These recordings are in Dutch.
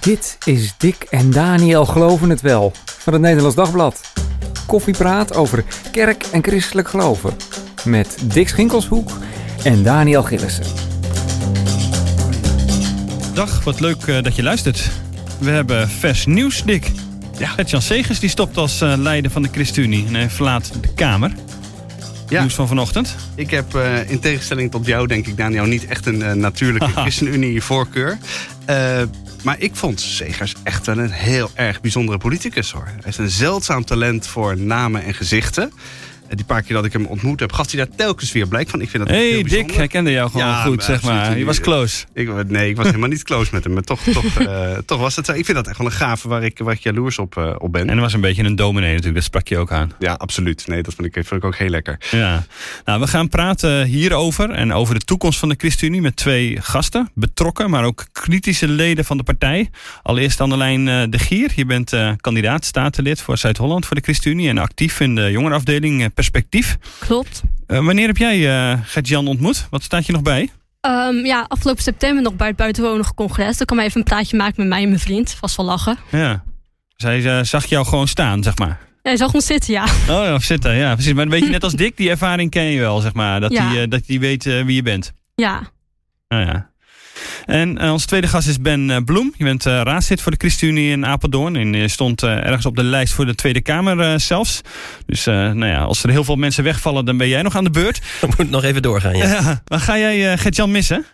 Dit is Dick en Daniel Geloven het Wel van het Nederlands Dagblad. Koffiepraat over kerk en christelijk geloven. Met Dick Schinkelshoek en Daniel Gillissen. Dag, wat leuk eh, dat je luistert. We hebben vers nieuws, Dick. Ja. Gert-Jan Segers die stopt als eh, leider van de ChristenUnie en hij verlaat de Kamer. Ja. Nieuws van vanochtend. Ik heb eh, in tegenstelling tot jou, denk ik, Daniel, niet echt een natuurlijke. ChristenUnie-voorkeur. Eh, maar ik vond Segers echt wel een heel erg bijzondere politicus hoor. Hij is een zeldzaam talent voor namen en gezichten. Die paar keer dat ik hem ontmoet heb, gaf hij daar telkens weer blijk van. Ik vind dat hey, heel Dick, hij kende jou gewoon Ja, goed, zeg maar. Je was close. Ik, nee, ik was helemaal niet close met hem. Maar toch, toch, eh, toch was het zo. Ik vind dat echt wel een gave waar ik, waar ik jaloers op, eh, op ben. En hij was een beetje een dominee natuurlijk, dat sprak je ook aan. Ja, absoluut. Nee, dat vind ik, vind ik ook heel lekker. Ja, nou, we gaan praten hierover en over de toekomst van de ChristenUnie met twee gasten. Betrokken, maar ook kritische leden van de partij. Allereerst aan de lijn eh, De Gier. Je bent kandidaat statenlid voor Zuid-Holland voor de ChristenUnie en actief in de jongerenafdeling Perspectief. Klopt. Eh, wanneer heb jij eh Gert-Jan ontmoet? Wat staat je nog bij? Ehm, ja, afgelopen september nog bij het buitenwonig congres. Dan kan maar even een praatje maken met mij en mijn vriend. Vast wel lachen. Ja. Zij eh, zag jou gewoon staan, zeg maar. Hij zag ons zitten, ja. Oh ja, zitten, ja, precies. Maar een beetje net als Dick, die ervaring ken je wel, zeg maar. Dat Ja. hij dat die weet wie je bent. Ja, Nou ja. En eh, onze tweede gast is Ben eh, Bloem. Je bent eh, raadslid voor de ChristenUnie in Apeldoorn. En je stond ergens op de lijst voor de Tweede Kamer zelfs. Dus nou ja, als er heel veel mensen wegvallen, dan ben jij nog aan de beurt. We moeten nog even doorgaan, ja. Maar ga jij Gert-Jan missen?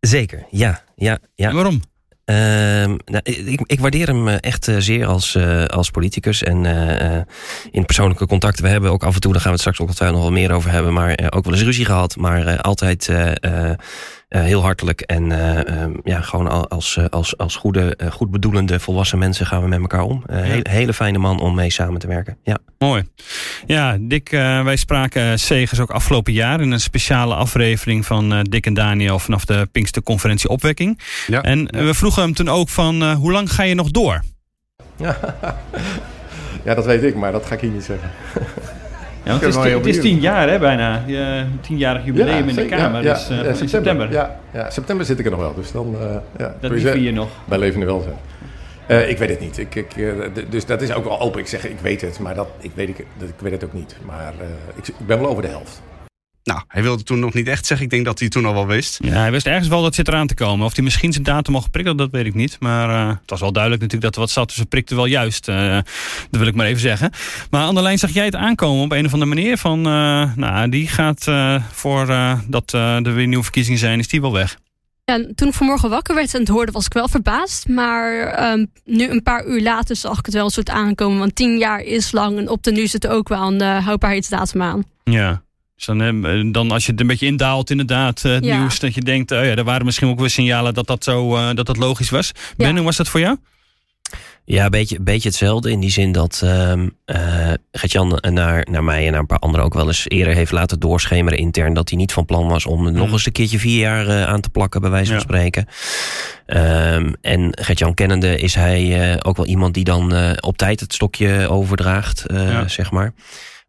Zeker, ja. ja, ja. En waarom? Ehm, nou, ik, ik waardeer hem echt zeer als, als politicus. En in persoonlijke contacten. We hebben ook af en toe, daar gaan we het straks ongetwijfeld nog wel meer over hebben. Maar ook wel eens ruzie gehad. Maar altijd heel hartelijk. En eh, ehm, ja, gewoon al- als, eh, als, als goede, eh, goed bedoelende volwassen mensen gaan we met elkaar om. Eh, heel- hele fijne man om mee samen te werken. Ja. Mooi. Ja, Dick, eh, wij spraken Segers ook afgelopen jaar in een speciale aflevering van eh, Dick en Daniel vanaf de Pinksterconferentie Opwekking. Ja. En eh, we vroegen hem toen ook van eh, hoe lang ga je nog door? Ja, dat weet ik, maar dat ga ik hier niet zeggen. Ja, want het, is, het is tien jaar hè, bijna. Je, tienjarig jubileum in de. Kamer. Dus eh, ja, in september. Ja, ja, september zit ik er nog wel, dus dan... eh ja, Dat vier je nog. Bij levende welzijn. Eh ik weet het niet. Ik, ik, eh, dus dat is ook wel open. Ik zeg, ik weet het, maar dat, ik, weet, ik, dat, ik weet het ook niet. Maar eh, ik, ik ben wel over de helft. Nou, hij wilde toen nog niet echt zeggen. Ik denk dat hij toen al wel wist. Ja, hij wist ergens wel dat zit eraan te komen. Of hij misschien zijn datum al geprikt had, dat weet ik niet. Maar eh, het was wel duidelijk natuurlijk dat er wat zat. Dus hij prikte wel juist. eh, dat wil ik maar even zeggen. Maar aan de lijn zag jij het aankomen op een of andere manier. Van, eh, nou, die gaat eh, voor eh, dat eh, er weer nieuwe verkiezingen zijn, is die wel weg. ja en toen ik vanmorgen wakker werd en het hoorde, was ik wel verbaasd. Maar ehm, nu, een paar uur later, zag ik het wel een soort aankomen. Want tien jaar is lang en op de nu zit er ook wel een uh, houdbaarheidsdatum aan. Ja. Dus dan, eh, dan als je het een beetje indaalt, inderdaad, eh, het Ja. nieuws, dat je denkt, oh ja, er waren misschien ook weer signalen dat dat zo eh, dat dat logisch was. Ben, Ja. hoe was dat voor jou? Ja, een beetje, een beetje hetzelfde. In die zin dat ehm eh, Gert-Jan naar, naar mij en naar een paar anderen ook wel eens eerder heeft laten doorschemeren intern. Dat hij niet van plan was om nog eens een keertje vier jaar eh, aan te plakken, bij wijze van Ja. spreken. Ehm, en Gert-Jan kennende is hij eh, ook wel iemand die dan eh, op tijd het stokje overdraagt, eh, Ja. zeg maar.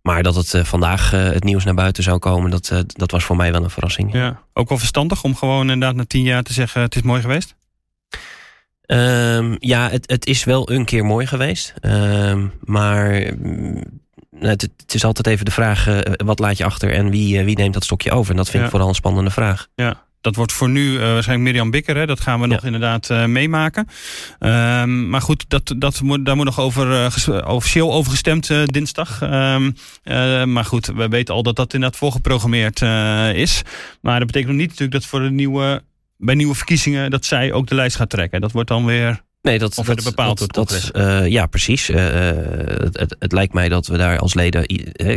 Maar dat het eh, vandaag eh, het nieuws naar buiten zou komen, dat, eh, dat was voor mij wel een verrassing. Ja. Ook wel verstandig om gewoon inderdaad na tien jaar te zeggen, het is mooi geweest? Ehm, ja, het, het is wel een keer mooi geweest. Ehm, maar mm, het, het is altijd even de vraag: wat laat je achter en wie, wie neemt dat stokje over? En dat vind Ja. ik vooral een spannende vraag. Ja, dat wordt voor nu eh, waarschijnlijk Mirjam Bikker. Hè? Dat gaan we nog inderdaad eh, meemaken. Ehm, maar goed, dat, dat moet, daar moet nog over, eh, officieel over gestemd dinsdag. Ehm, eh, maar goed, we weten al dat dat inderdaad voorgeprogrammeerd is. Maar dat betekent nog niet natuurlijk dat voor de nieuwe, bij nieuwe verkiezingen... dat zij ook de lijst gaat trekken. Dat wordt dan weer... Nee, dat, Of dat, werd het bepaald dat, door het dat, eh, Ja, precies. Het, het, het lijkt mij dat we daar als leden.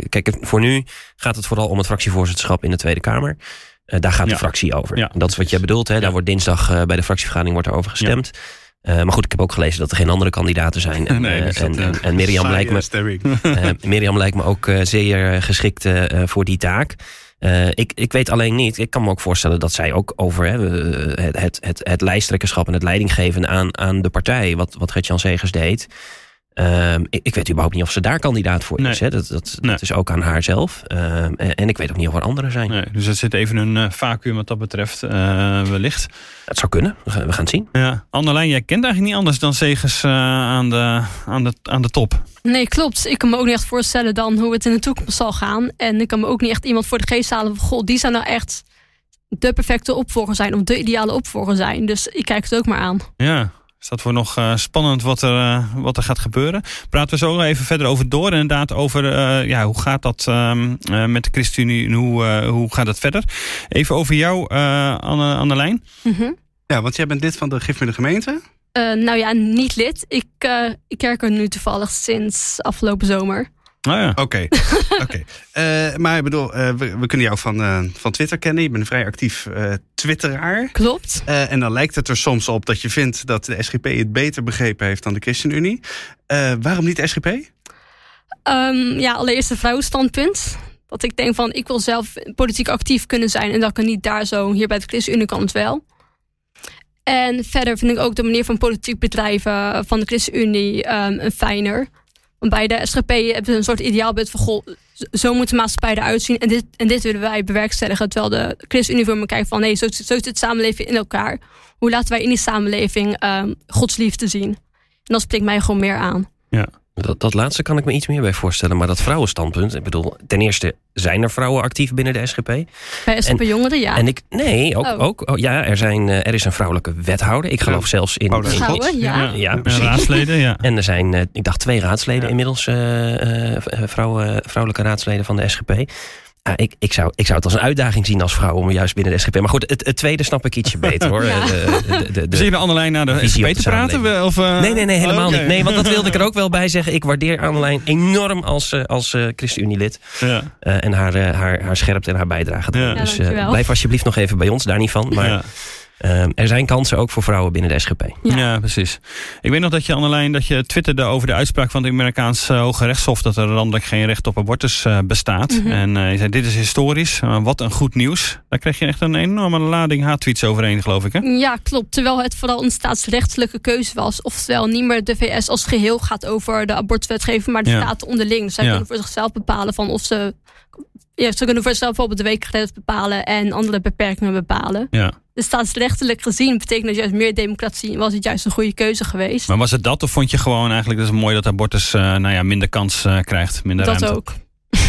Kijk, voor nu gaat het vooral om het fractievoorzitterschap in de Tweede Kamer. Eh, daar gaat Ja. de fractie over. Ja, dat is wat jij bedoelt. Hè? Daar Ja. wordt dinsdag eh, bij de fractievergadering wordt erover gestemd. Eh, maar goed, ik heb ook gelezen dat er geen andere kandidaten zijn. En, Nee, dus en, en, en Mirjam lijkt me. Mirjam lijkt me ook zeer geschikt voor die taak. Ik, ik weet alleen niet, ik kan me ook voorstellen dat zij ook over hè, het, het, het, het lijsttrekkerschap en het leidinggeven aan, aan de partij, wat, wat Gert-Jan Segers deed. Ehm, ik, ik weet überhaupt niet of ze daar kandidaat voor Nee. is. Hè. Dat, dat, Nee. dat is ook aan haar zelf. Ehm, en, en ik weet ook niet of er anderen zijn. Nee, dus het zit even een eh, vacuüm wat dat betreft, eh, wellicht. Het zou kunnen. We gaan, we gaan het zien. Ja. Annelijn, jij kent eigenlijk niet anders dan Segers eh, aan, de, aan, de, aan de top. Nee, klopt. Ik kan me ook niet echt voorstellen dan hoe het in de toekomst zal gaan. En ik kan me ook niet echt iemand voor de geest halen van... goh, die zou nou echt de perfecte opvolger zijn... of de ideale opvolger zijn. Dus ik kijk het ook maar aan. Ja, staat voor nog eh, spannend wat er, eh, wat er gaat gebeuren. Praten we zo even verder over door. Inderdaad over eh, ja, hoe gaat dat ehm, eh, met de ChristenUnie en hoe, hoe gaat dat verder. Even over jou, eh Anne, Annelijn. Mhm. Ja, want jij bent lid van de Gif de gemeente. Eh, nou ja, niet lid. Ik, eh, ik kerk er nu toevallig sinds afgelopen zomer. Oh ja. Oké, oké. Eh, maar ik bedoel, eh, we, we kunnen jou van, eh, van Twitter kennen. Je bent een vrij actief eh, twitteraar. Klopt. Eh, en dan lijkt het er soms op dat je vindt dat de SGP het beter begrepen heeft dan de ChristenUnie. Eh, waarom niet de SGP? Ehm, ja, allereerst het vrouwenstandpunt. Dat ik denk van, ik wil zelf politiek actief kunnen zijn... en dat ik er niet daar zo, hier bij de ChristenUnie kan het wel. En verder vind ik ook de manier van politiek bedrijven van de ChristenUnie ehm, een fijner. Want bij de SGP hebben ze een soort ideaalbeeld van... Goh, zo moet de maatschappij eruit zien en dit, en dit willen wij bewerkstelligen. Terwijl de ChristenUnie voor me kijkt van... nee, zo, zo zit het samenleving in elkaar. Hoe laten wij in die samenleving ehm Gods liefde zien? En dat spreekt mij gewoon meer aan. Dat, dat laatste kan ik me iets meer bij voorstellen. Maar dat vrouwenstandpunt. Ik bedoel, ten eerste zijn er vrouwen actief binnen de SGP. Bij SGP Jongeren, ja. En ik, nee, ook, Oh. ook oh, ja, er, zijn, eh, er is een vrouwelijke wethouder. Ik geloof Ja. zelfs in. Vrouwen, ja. Ja, Ja, En raadsleden, ja. En er zijn, eh, ik dacht, twee raadsleden Ja. inmiddels, eh, eh, vrouwen, vrouwelijke raadsleden van de SGP. Ja, ik, ik, zou, ik zou het als een uitdaging zien als vrouw om juist binnen de SGP. Maar goed, het, het tweede snap ik ietsje beter hoor. Ja. Eh, De, de, de, de- Zie je de Annelijn naar de visie SGP te praten? Of, eh, Nee, nee, nee, helemaal oké. niet. Nee, want dat wilde ik er ook wel bij zeggen. Ik waardeer Annelijn enorm als, eh, als eh, ChristenUnie-lid. Ja. eh, en haar, eh, haar, haar scherpte en haar bijdrage. Ja. daarin. Ja, dus eh, blijf alsjeblieft nog even bij ons, daar niet van. Maar Ja. eh, er zijn kansen ook voor vrouwen binnen de SGP. Ja. Ja. precies. Ik weet nog dat je, Annelijn, dat je twitterde over de uitspraak van het Amerikaanse Hoge Rechtshof dat er landelijk geen recht op abortus eh, bestaat. Mhm. En eh, je zei, dit is historisch. Eh, wat een goed nieuws. Daar kreeg je echt een enorme lading haattweets overheen, geloof ik, hè? Ja, klopt. Terwijl het vooral een staatsrechtelijke keuze was. Oftewel, niet meer de VS als geheel gaat over de abortuswetgeving, maar de Ja. staten onderling. Zij Ja. kunnen voor zichzelf bepalen van of ze. Ja, ze kunnen voor zichzelf bijvoorbeeld de weekgrens bepalen en andere beperkingen bepalen. Ja. Dus staatsrechtelijk gezien betekent dat juist meer democratie en was het juist een goede keuze geweest. Maar was het dat of vond je gewoon eigenlijk dat het mooi dat abortus eh, nou ja, minder kans eh, krijgt? Minder dat ruimte? ook.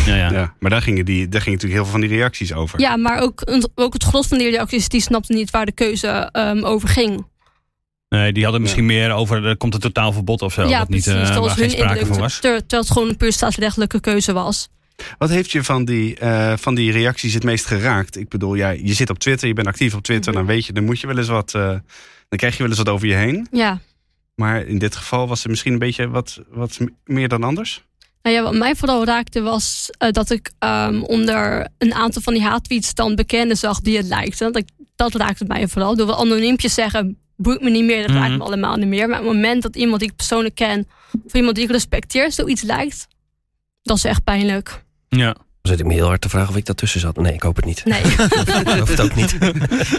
Ja, ja. Ja, maar daar gingen, die, daar gingen natuurlijk heel veel van die reacties over. Ja, maar ook, ook het gros van die reacties die snapten niet waar de keuze ehm, over ging. Nee, die hadden misschien meer over, er komt een totaalverbod of zo. ja, niet, precies. eh, dat waar geen hun sprake indruk. van was. ter- Terwijl het gewoon een puur staatsrechtelijke keuze was. Wat heeft je van die, eh, van die reacties het meest geraakt? Ik bedoel, ja, je zit op Twitter, je bent actief op Twitter, Mhm. dan weet je, dan moet je wel eens wat, eh, dan krijg je wel eens wat over je heen. Ja. Maar in dit geval was het misschien een beetje wat, wat meer dan anders. Nou ja, wat mij vooral raakte was eh, dat ik ehm, onder een aantal van die haattweets dan bekenden zag die het lijkten. Dat, dat raakte mij vooral. Door wel anoniempjes zeggen, boeit me niet meer, dat raakt Mhm. me allemaal niet meer. Maar op het moment dat iemand die ik persoonlijk ken, of iemand die ik respecteer, zoiets lijkt, dat is echt pijnlijk. Ja. Dan zit ik me heel hard te vragen of ik daartussen zat. Nee, ik hoop het niet. Nee. Ik geloof het ook niet.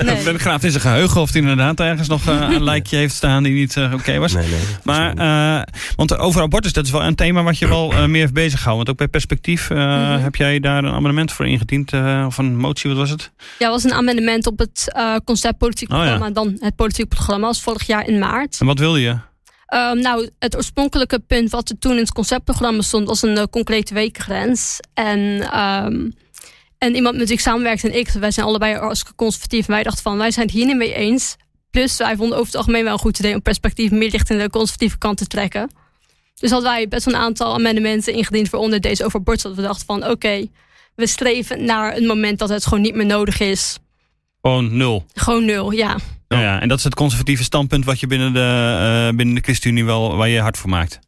nee. Ben graaft in zijn geheugen of hij inderdaad ergens nog eh, een likeje heeft staan die niet eh, oké was. Nee, nee. Maar, eh, want over abortus, dat is wel een thema wat je wel meer heeft bezig gehouden. Want ook bij Perspectief eh, Mhm. heb jij daar een amendement voor ingediend. eh, of een motie, wat was het? Ja, was een amendement op het eh, concept politiek Oh, ja. programma. Dan het politiek programma was vorig jaar in maart. En wat wilde je? Ehm, nou, het oorspronkelijke punt wat er toen in het conceptprogramma stond, was een eh, concrete weekgrens. En, ehm, en iemand met wie ik samenwerkte en ik, wij zijn allebei hartstikke conservatief. En wij dachten van, wij zijn het hier niet mee eens. Plus, wij vonden over het algemeen wel een goed idee om perspectief meer richting de conservatieve kant te trekken. Dus hadden wij best wel een aantal amendementen ingediend, waaronder deze over abortus. Dat we dachten van, oké, we streven naar een moment dat het gewoon niet meer nodig is. Gewoon nul. Gewoon nul, ja. Ja. Ja, en dat is het conservatieve standpunt wat je binnen de, eh, binnen de ChristenUnie wel, waar je hard voor maakt.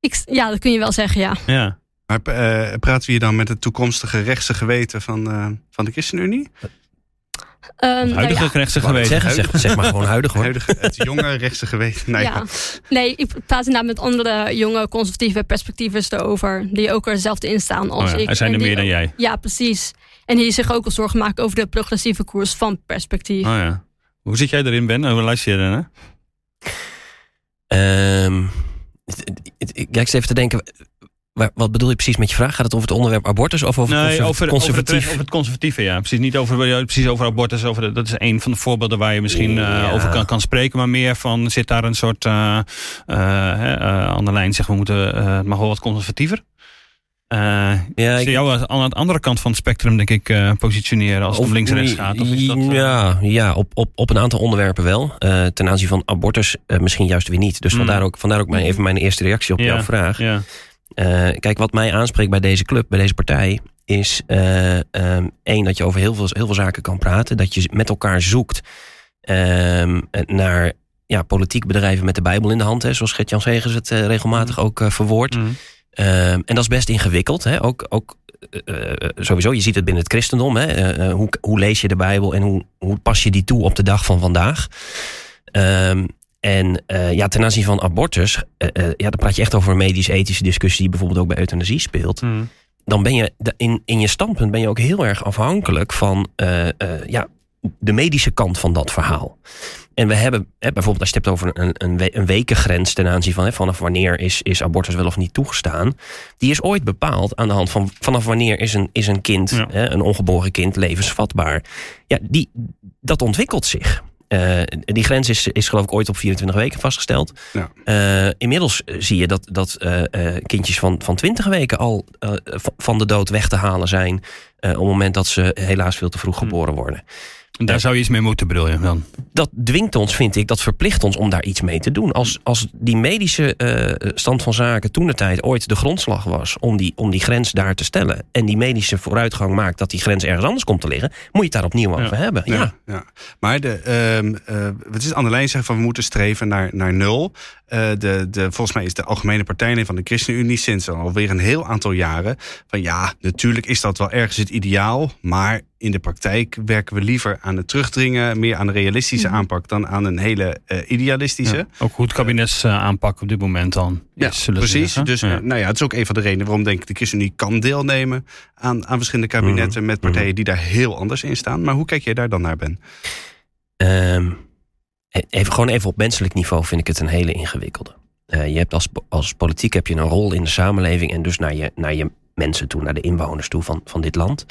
Ik, ja, dat kun je wel zeggen, ja. Ja. Maar eh, praten we hier dan met het toekomstige rechtse geweten van, eh, van de ChristenUnie? Ehm, nou Huidige ja. rechtse Wou ik geweten. Zeggen, zeg, zeg maar gewoon huidig Het, hoor. huidige, het jonge rechtse geweten? Nou ja. ja. Nee, ik praat inderdaad met andere jonge conservatieve perspectievers erover. Die ook er hetzelfde in staan als Oh ja, ik. er zijn er meer dan jij. Ja, precies. En die zich ook al zorgen maken over de progressieve koers van perspectief. Oh ja. Hoe zit jij erin, Ben? Hoe luister je ernaar? Ehm, ik kijk eens even te denken. Maar wat bedoel je precies met je vraag? Gaat het over het onderwerp abortus of over, Nee, conserv- over, over, conservatief? het, over het conservatieve, ja. Precies niet over, precies over abortus. Over de- dat is een van de voorbeelden waar je misschien eh, over kan, kan spreken. Maar meer van, zit daar een soort hè, eh, aan de lijn, zeg we moeten, het mag wel wat conservatiever. Eh ja, zie ik- jou aan de andere kant van het spectrum, denk ik, positioneren als het om links-rechts gaat? Of is dat, ja, ja op, op, op een aantal onderwerpen wel. Ten aanzien van abortus misschien juist weer niet. Dus Mm. vandaar ook, vandaar ook mijn, even mijn eerste reactie op Ja, jouw vraag. Ja. Eh, kijk, wat mij aanspreekt bij deze club, bij deze partij, is eh, ehm, één dat je over heel veel, heel veel zaken kan praten. Dat je met elkaar zoekt ehm, naar ja, politiek bedrijven met de Bijbel in de hand, hè, zoals Gert-Jan Segers het eh, regelmatig ook verwoordt. Mhm. Ehm, en dat is best ingewikkeld. Hè? Ook, ook sowieso, je ziet het binnen het christendom. Hè? Hoe, hoe lees je de Bijbel en hoe, hoe pas je die toe op de dag van vandaag? Ehm, en eh, ja, ten aanzien van abortus, eh, eh, ja, dan praat je echt over een medisch-ethische discussie die bijvoorbeeld ook bij euthanasie speelt. Mhm. Dan ben je in, in je standpunt ben je ook heel erg afhankelijk van ja, de medische kant van dat verhaal. En we hebben, hè, bijvoorbeeld als je het hebt over een, een, we- een wekengrens ten aanzien van hè, vanaf wanneer is, is abortus wel of niet toegestaan. Die is ooit bepaald aan de hand van vanaf wanneer is een, is een kind, Ja. hè, een ongeboren kind, levensvatbaar. Ja, die, dat ontwikkelt zich. Eh, die grens is, is geloof ik ooit op 24 weken vastgesteld. Ja. Eh, inmiddels zie je dat, dat eh, kindjes van, van 20 weken al van de dood weg te halen zijn. op het moment dat ze helaas veel te vroeg geboren worden. En Daar zou je iets mee moeten, bedoel je dan? Dat dwingt ons, vind ik, dat verplicht ons om daar iets mee te doen. Als, als die medische eh, stand van zaken toen de tijd ooit de grondslag was om die, om die grens daar te stellen. en die medische vooruitgang maakt dat die grens ergens anders komt te liggen. moet je het daar opnieuw Ja. over hebben. Ja. Ja, ja. Maar de, ehm eh, het is aan de lijn zeggen van we moeten streven naar, naar nul. Eh, de, de, volgens mij is de Algemene Partij van de ChristenUnie sinds alweer een heel aantal jaren. Van ja, natuurlijk is dat wel ergens het ideaal. Maar in de praktijk werken we liever aan het terugdringen. Meer aan een realistische aanpak dan aan een hele eh, idealistische. Ja. Ook hoe het kabinetsaanpak op dit moment dan Ja, is, precies. zeggen. Dus Ja. eh, nou ja, het is ook een van de redenen waarom denk ik de ChristenUnie kan deelnemen aan, aan verschillende kabinetten met partijen die daar heel anders in staan. Maar hoe kijk jij daar dan naar, Ben? Ehm, even, gewoon even op menselijk niveau vind ik het een hele ingewikkelde. Eh, je hebt als, als politiek heb je een rol in de samenleving en dus naar je, naar je mensen toe, naar de inwoners toe van, van dit land.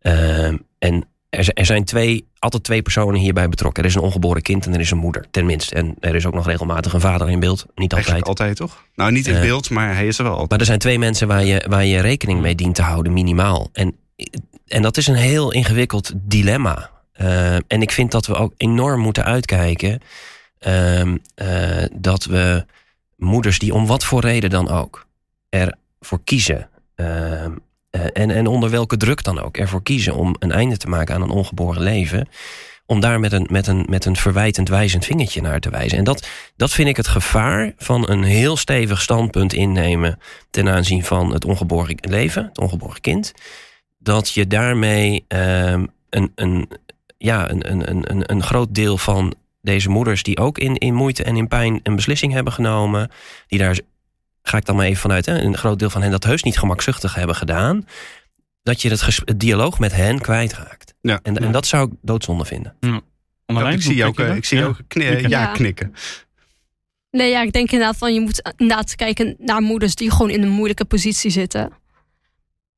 Ehm, en er, er zijn twee, altijd twee personen hierbij betrokken. Er is een ongeboren kind en er is een moeder, tenminste. En er is ook nog regelmatig een vader in beeld. Niet altijd. Eigenlijk altijd, toch? Nou, niet in Eh, beeld, maar hij is er wel altijd. Maar er zijn twee mensen waar je, waar je rekening mee dient te houden, minimaal. En, en dat is een heel ingewikkeld dilemma. Eh, en ik vind dat we ook enorm moeten uitkijken ehm, eh, dat we moeders die om wat voor reden dan ook ervoor kiezen. ehm, eh, en, en onder welke druk dan ook ervoor kiezen om een einde te maken aan een ongeboren leven. Om daar met een, met een, met een verwijtend wijzend vingertje naar te wijzen. En dat, dat vind ik het gevaar van een heel stevig standpunt innemen ten aanzien van het ongeboren leven, het ongeboren kind. Dat je daarmee ehm, een, een, ja, een, een, een- een, een groot deel van deze moeders die ook in, in moeite en in pijn een beslissing hebben genomen, die daar ga ik dan maar even vanuit, hè, een groot deel van hen dat heus niet gemakzuchtig hebben gedaan, dat je het, ges- het dialoog met hen kwijtraakt. Ja. En, en dat zou ik doodzonde vinden. Onderlijn, ik zie ook, ik zie ook kni- Knikken. ja, Ja. knikken. Nee, ja, ik denk inderdaad van je moet inderdaad kijken naar moeders die gewoon in een moeilijke positie zitten.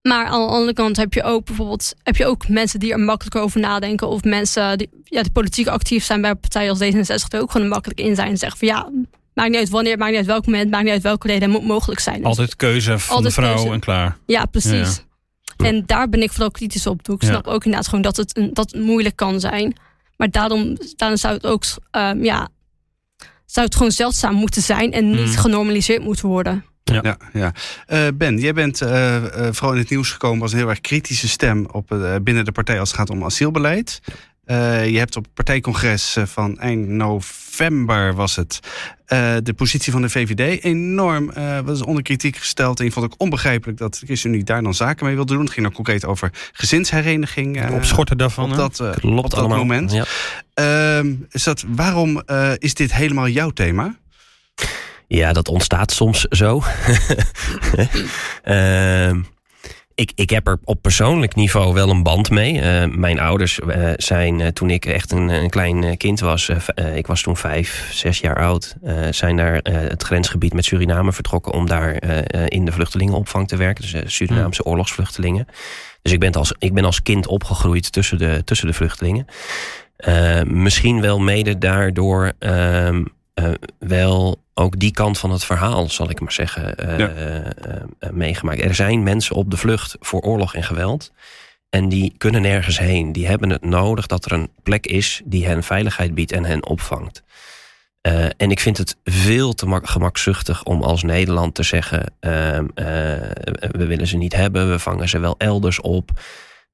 Maar aan de andere kant heb je ook bijvoorbeeld heb je ook mensen die er makkelijk over nadenken. Of mensen die, ja, die politiek actief zijn bij partijen als D66 die ook gewoon makkelijk in zijn. En zeggen van ja, maakt niet uit wanneer, maakt niet uit welk moment, maakt niet uit welke reden, het moet mogelijk zijn. Dus- Altijd keuze van Altijd de vrouw keuze. en klaar. Ja, precies. En daar ben ik vooral kritisch op. Ik Ja. snap ook inderdaad gewoon dat het, een, dat het moeilijk kan zijn. Maar daarom, daarom zou het ook ehm, ja, zou het gewoon zeldzaam moeten zijn en niet Mhm. genormaliseerd moeten worden. Ja, ja. Eh, ben, jij bent eh, eh, vooral in het nieuws gekomen als een heel erg kritische stem op, binnen de partij als het gaat om asielbeleid. Je hebt op het partijcongres van eind november was het de positie van de VVD enorm was onder kritiek gesteld. En je vond ook onbegrijpelijk dat de ChristenUnie daar dan zaken mee wilde doen. Het ging dan concreet over gezinshereniging. De opschorten daarvan. op dat, Klopt op dat allemaal. moment. Ja. Ehm, is dat, waarom is dit helemaal jouw thema? Ja, dat ontstaat soms zo. Ehm, ik, ik heb er op persoonlijk niveau wel een band mee. Eh, mijn ouders eh, zijn eh, toen ik echt een, een klein kind was, ik was toen vijf, zes jaar oud, zijn naar het grensgebied met Suriname vertrokken om daar in de vluchtelingenopvang te werken. Dus Surinaamse oorlogsvluchtelingen. Dus ik ben als, ik ben als kind opgegroeid tussen de, tussen de vluchtelingen. Misschien wel mede daardoor ehm, eh, wel ook die kant van het verhaal, zal ik maar zeggen, eh, Ja. eh, eh, meegemaakt. Er zijn mensen op de vlucht voor oorlog en geweld. En die kunnen nergens heen. Die hebben het nodig dat er een plek is die hen veiligheid biedt en hen opvangt. En ik vind het veel te mak- gemakzuchtig om als Nederland te zeggen: ehm, eh, we willen ze niet hebben, we vangen ze wel elders op.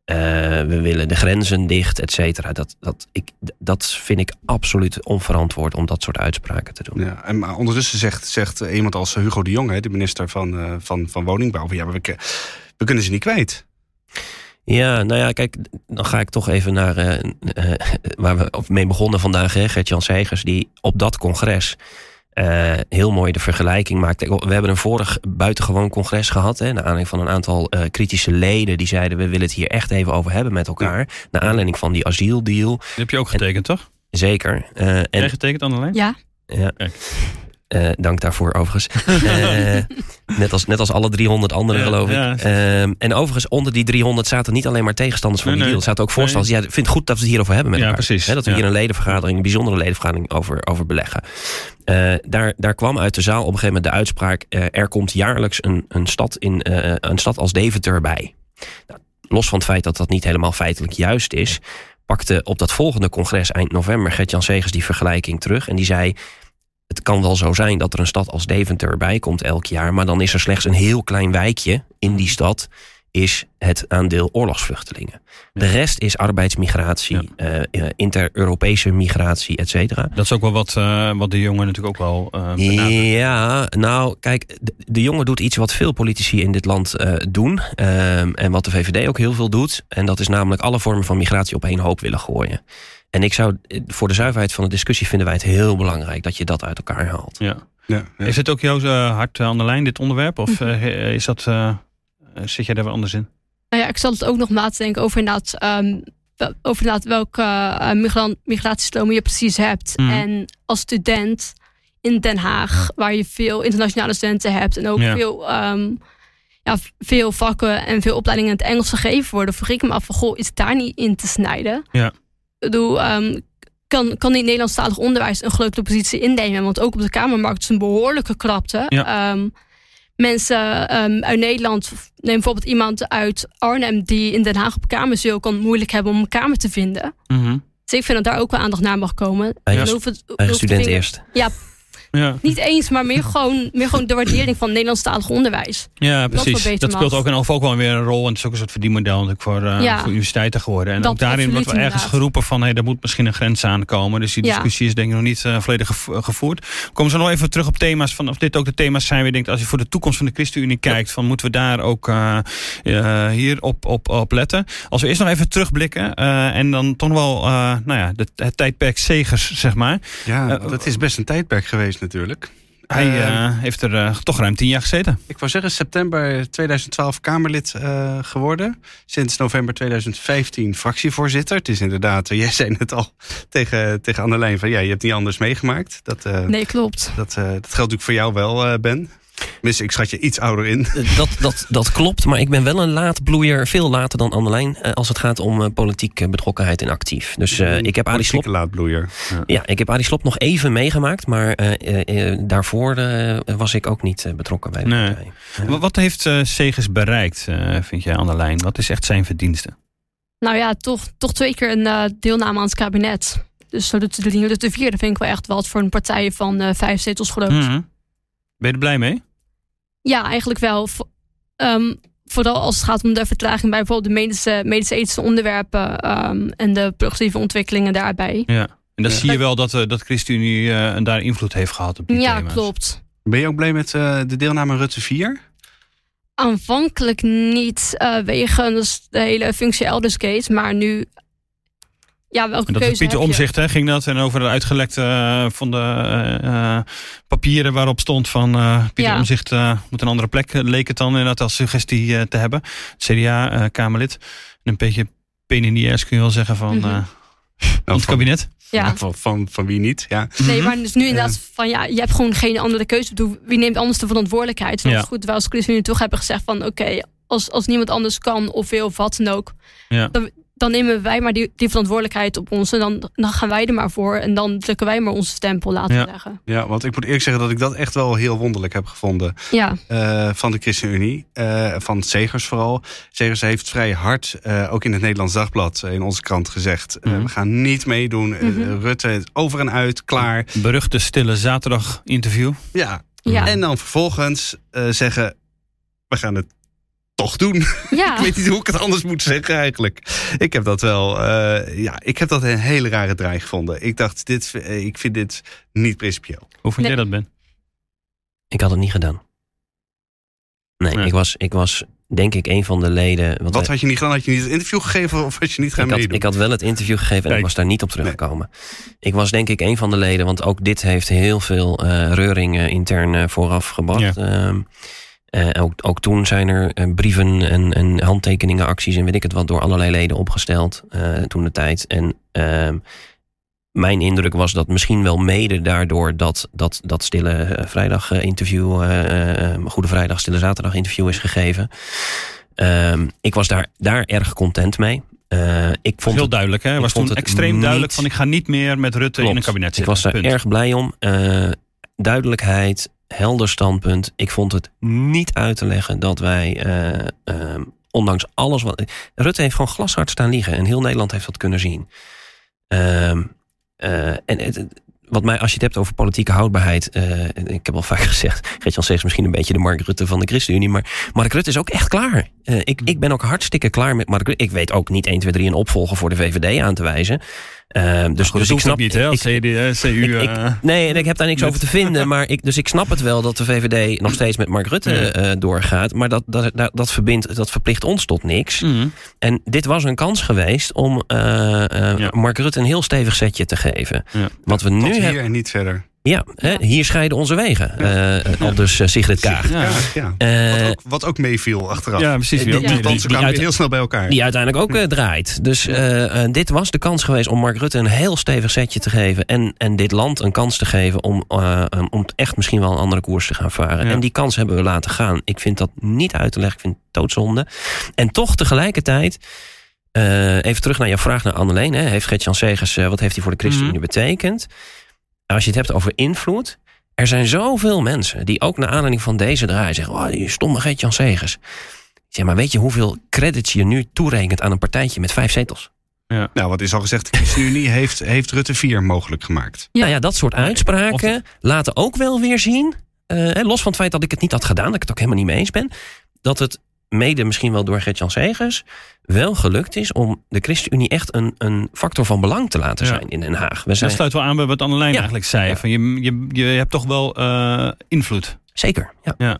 Eh, we willen de grenzen dicht, et cetera. Dat, dat, ik, dat vind ik absoluut onverantwoord om dat soort uitspraken te doen. Ja, en maar ondertussen zegt, zegt iemand als Hugo de Jonge, hè, de minister van, eh, van, van Woningbouw, van, ja, maar we, we kunnen ze niet kwijt. Ja, nou ja, kijk, dan ga ik toch even naar eh, waar we mee begonnen vandaag. hè, Gert-Jan Segers, die op dat congres eh, heel mooi de vergelijking maakte. We hebben een vorig buitengewoon congres gehad. Hè, naar aanleiding van een aantal eh, kritische leden. Die zeiden, we willen het hier echt even over hebben met elkaar. Naar aanleiding van die asieldeal. Die heb je ook getekend, toch? Zeker. Eh, Heb en jij getekend, Annelijn? Ja, Ja. Eh, dank daarvoor overigens. Eh, net, als, net als alle 300 anderen Ja, geloof ik. ja. Ehm, en overigens onder die 300 zaten niet alleen maar tegenstanders van Nee, die deal. Er zaten ook voorstanders. Ja, ik vind het goed dat we het hierover hebben met Ja, elkaar. precies. Dat we hier een ledenvergadering, een bijzondere ledenvergadering over, over beleggen. Eh, daar, daar kwam uit de zaal op een gegeven moment de uitspraak... er komt jaarlijks een, een, stad in, een stad als Deventer bij. Nou, los van het feit dat dat niet helemaal feitelijk juist is... pakte op dat volgende congres eind november Gert-Jan Segers die vergelijking terug. En die zei, het kan wel zo zijn dat er een stad als Deventer erbij komt elk jaar... maar dan is er slechts een heel klein wijkje in die stad... is het aandeel oorlogsvluchtelingen. De rest is arbeidsmigratie, eh, eh, inter-Europese migratie, et cetera. Dat is ook wel wat, eh, wat de jongen natuurlijk ook wel benadrukt. Ja, nou, kijk, de, de jongen doet iets wat veel politici in dit land doen. ehm, en wat de VVD ook heel veel doet. En dat is namelijk alle vormen van migratie op één hoop willen gooien. En ik zou, eh, voor de zuiverheid van de discussie vinden wij het heel belangrijk dat je dat uit elkaar haalt. Ja. Ja, ja. Is het ook jouw eh, hart aan de lijn, dit onderwerp? Of eh, is dat, eh, zit jij daar wel anders in? Nou ja, ik zat het ook nog na te denken over inderdaad, ehm, wel- over inderdaad welke eh, migratiestromen je precies hebt. Mhm. En als student in Den Haag, waar je veel internationale studenten hebt en ook Ja. veel, ehm, ja, veel vakken en veel opleidingen in het Engels gegeven worden, vroeg ik me af van, goh, is het daar niet in te snijden? Ja. Bedoel, ehm, kan, kan die Nederlandstalig onderwijs een grote positie innemen? Want ook op de Kamermarkt is een behoorlijke krapte. Ja. Ehm, mensen ehm, uit Nederland, neem bijvoorbeeld iemand uit Arnhem die in Den Haag op kamer zit, kan moeilijk hebben om een kamer te vinden. Mhm. Dus ik vind dat daar ook wel aandacht naar mag komen. Eigen, hoeft eigen student eerst. Ja. Niet eens, maar meer gewoon, meer gewoon de waardering van Nederlandstalig onderwijs. ja, precies. Dat speelt ook, en ook wel weer een rol. En het is ook een soort verdienmodel natuurlijk voor, eh, Ja. voor universiteiten geworden. En Dat ook daarin wordt wel ergens inderdaad. geroepen van... Hey, er moet misschien een grens aankomen. Dus die Ja. discussie is denk ik nog niet eh, volledig gevo- gevoerd. Komen ze nog even terug op thema's van... of dit ook de thema's zijn je denkt... als je voor de toekomst van de ChristenUnie kijkt... van moeten we daar ook eh, eh, hier op, op, op letten. Als we eerst nog even terugblikken... eh, en dan toch wel eh, nou ja, de, het tijdperk Zegers, zeg maar. Ja, Eh, dat is best een tijdperk geweest natuurlijk. Hij Eh, eh, heeft er eh, toch ruim tien jaar gezeten. Ik wou zeggen, september 2012 Kamerlid eh, geworden. Sinds november 2015 fractievoorzitter. Het is inderdaad, jij zei het al tegen, tegen Annelijn van ja, je hebt niet anders meegemaakt. Dat, eh, Nee, klopt. dat, eh, dat geldt natuurlijk voor jou wel, eh, Ben. Tenminste, ik schat je iets ouder in. Eh, Dat, dat, dat klopt, maar ik ben wel een laatbloeier. Veel later dan Annelijn eh, als het gaat om eh, politieke betrokkenheid en actief. Dus eh, ik heb Arie Slob Politieke laadbloeier. Ja, ik heb Arie Slob nog even meegemaakt, maar eh, eh, eh, daarvoor eh, was ik ook niet betrokken bij de Nee. partij. Wat, wat heeft eh Segers bereikt, eh, vind jij, aan de lijn? Wat is echt zijn verdienste? Nou ja, toch, toch twee keer een eh, deelname aan het kabinet. Dus zo de, de, de, de vierde vind ik wel echt wat voor een partij van eh, vijf zetels groot. Mhm. Ben je er blij mee? Ja, eigenlijk wel. Ehm, vooral als het gaat om de vertraging bij bijvoorbeeld de medische, medische-ethische onderwerpen ehm, en de progressieve ontwikkelingen daarbij. Ja. En dan Ja. zie je wel dat, eh dat ChristenUnie eh, daar invloed heeft gehad op die Ja, thema's. klopt. Ben je ook blij met eh, de deelname Rutte 4? Aanvankelijk niet eh wegens de hele functie Eldersgate, maar nu ja, welke dat keuze is Pieter? Omzicht, hè, ging dat. En over de uitgelekte eh, van de eh, eh, papieren waarop stond van eh, Pieter Ja. Omzicht uh, moet een andere plek, eh, leek het dan inderdaad als suggestie eh, te hebben. CDA-Kamerlid. en een beetje pain in ass kun je wel zeggen van, Mhm. eh, Nou, van het van, kabinet. Ja. van, van, van wie niet, ja. Nee, Mhm. maar dus nu inderdaad van ja, je hebt gewoon geen andere keuze. Ik bedoel, Wie neemt anders de verantwoordelijkheid? Dat Ja. is goed, wij als ChristenUnie toch hebben gezegd van oké, als, als niemand anders kan of wil of wat dan ook, Ja. dan, dan nemen wij maar die, die verantwoordelijkheid op ons en dan, dan gaan wij er maar voor en dan drukken wij maar onze stempel, laten Ja. zeggen. Ja, want ik moet eerlijk zeggen dat ik dat echt wel heel wonderlijk heb gevonden. Ja, eh, van de ChristenUnie. eh, van Segers vooral. Segers heeft vrij hard, eh, ook in het Nederlands Dagblad, in onze krant gezegd... eh, Mhm. we gaan niet meedoen. Eh, Mhm. Rutte is over en uit, klaar. Beruchte stille zaterdag interview. Ja. ja, En dan vervolgens eh, zeggen, we gaan het toch doen. ja. ik weet niet hoe ik het anders moet zeggen eigenlijk. Ik heb dat wel, eh, ja, ik heb dat een hele rare draai gevonden. Ik dacht, dit, eh, ik vind dit niet principieel. Hoe vind Nee. jij dat, Ben? Ik had het niet gedaan. Nee, Nee. Ik, was, ik was denk ik een van de leden. Wat wij- had je niet gedaan? Had je niet het interview gegeven of had je niet gaan ik, had, meedoen? ik had wel het interview gegeven en ik was daar niet op teruggekomen. Ik was denk ik een van de leden, want ook dit heeft heel veel eh reuring intern eh, vooraf gebracht. Ehm, eh, ook, ook toen zijn er eh, brieven en, en handtekeningen, acties en weet ik het wat door allerlei leden opgesteld eh, toen de tijd. En ehm, mijn indruk was dat misschien wel mede daardoor dat dat, dat stille vrijdag interview, Goede Vrijdag, Stille Zaterdag interview is gegeven. Ehm, ik was daar, daar erg content mee. Eh, ik vond Heel het duidelijk, hè? ik was vond toen het extreem niet- duidelijk van ik ga niet meer met Rutte in een kabinet Ik zitten. was daar Punt. erg blij om. Duidelijkheid, helder standpunt. Ik vond het niet uit te leggen dat wij, eh, ehm, ondanks alles wat. Rutte heeft gewoon glashard staan liegen en heel Nederland heeft dat kunnen zien. Ehm, eh, en wat mij, als je het hebt over politieke houdbaarheid. eh, ik heb al vaak gezegd. Gert-Jan Segers misschien een beetje de Mark Rutte van de ChristenUnie. Maar Mark Rutte is ook echt klaar. Ik, ik ben ook hartstikke klaar met Mark Rutte. Ik weet ook niet 1, 2, 3 een opvolger voor de VVD aan te wijzen. Ehm, dus, Goed, dus ik snap niet, hè? Als ik- CD, CU... ik- eh, Nee, en ik heb daar niks over te vinden. Maar ik, dus ik snap het wel dat de VVD nog steeds met Mark Rutte eh, doorgaat. Maar dat, dat, dat, dat, verbindt, dat verplicht ons tot niks. mhm. En dit was een kans geweest om eh, Ja. Mark Rutte een heel stevig setje te geven. Ja. Wat we nu hier en niet verder. Ja, hè, hier scheiden onze wegen. eh al dus eh, Sigrid Kaag. Ja. Ja. Eh, Wat, ook, wat ook meeviel achteraf. ja, precies. die- die- die kwamen uit- heel snel bij elkaar. Die uiteindelijk ook eh, draait. Dus eh, eh, dit was de kans geweest om Mark Rutte een heel stevig setje te geven. En, en dit land een kans te geven om, eh, um, om echt misschien wel een andere koers te gaan varen. Ja. En die kans hebben we laten gaan. Ik vind dat niet uit te leggen. Ik vind het doodzonde. En toch tegelijkertijd. eh, even terug naar jouw vraag naar Anneleen. Hè. Heeft Gert-Jan Segers, eh, wat heeft hij voor de ChristenUnie betekend? Als je het hebt over invloed. Er zijn zoveel mensen die ook naar aanleiding van deze draai zeggen... Oh, die stomme Segers. Ik Zeg maar, weet je hoeveel credits je nu toerekent aan een partijtje met vijf zetels? Nou, wat is al gezegd, de ChristenUnie heeft, heeft Rutte 4 mogelijk gemaakt. Ja. Nou ja, dat soort uitspraken laten ook wel weer zien... eh, hè, los van het feit dat ik het niet had gedaan... dat ik het ook helemaal niet mee eens ben... dat het mede misschien wel door Gert-Jan Segers... wel gelukt is om de ChristenUnie echt een, een factor van belang te laten Ja. zijn in Den Haag. We Dat zijn, sluit wel aan bij wat Annelijn Ja. eigenlijk zei. Ja. Van je, je, je hebt toch wel eh, invloed. Zeker, ja. Ja.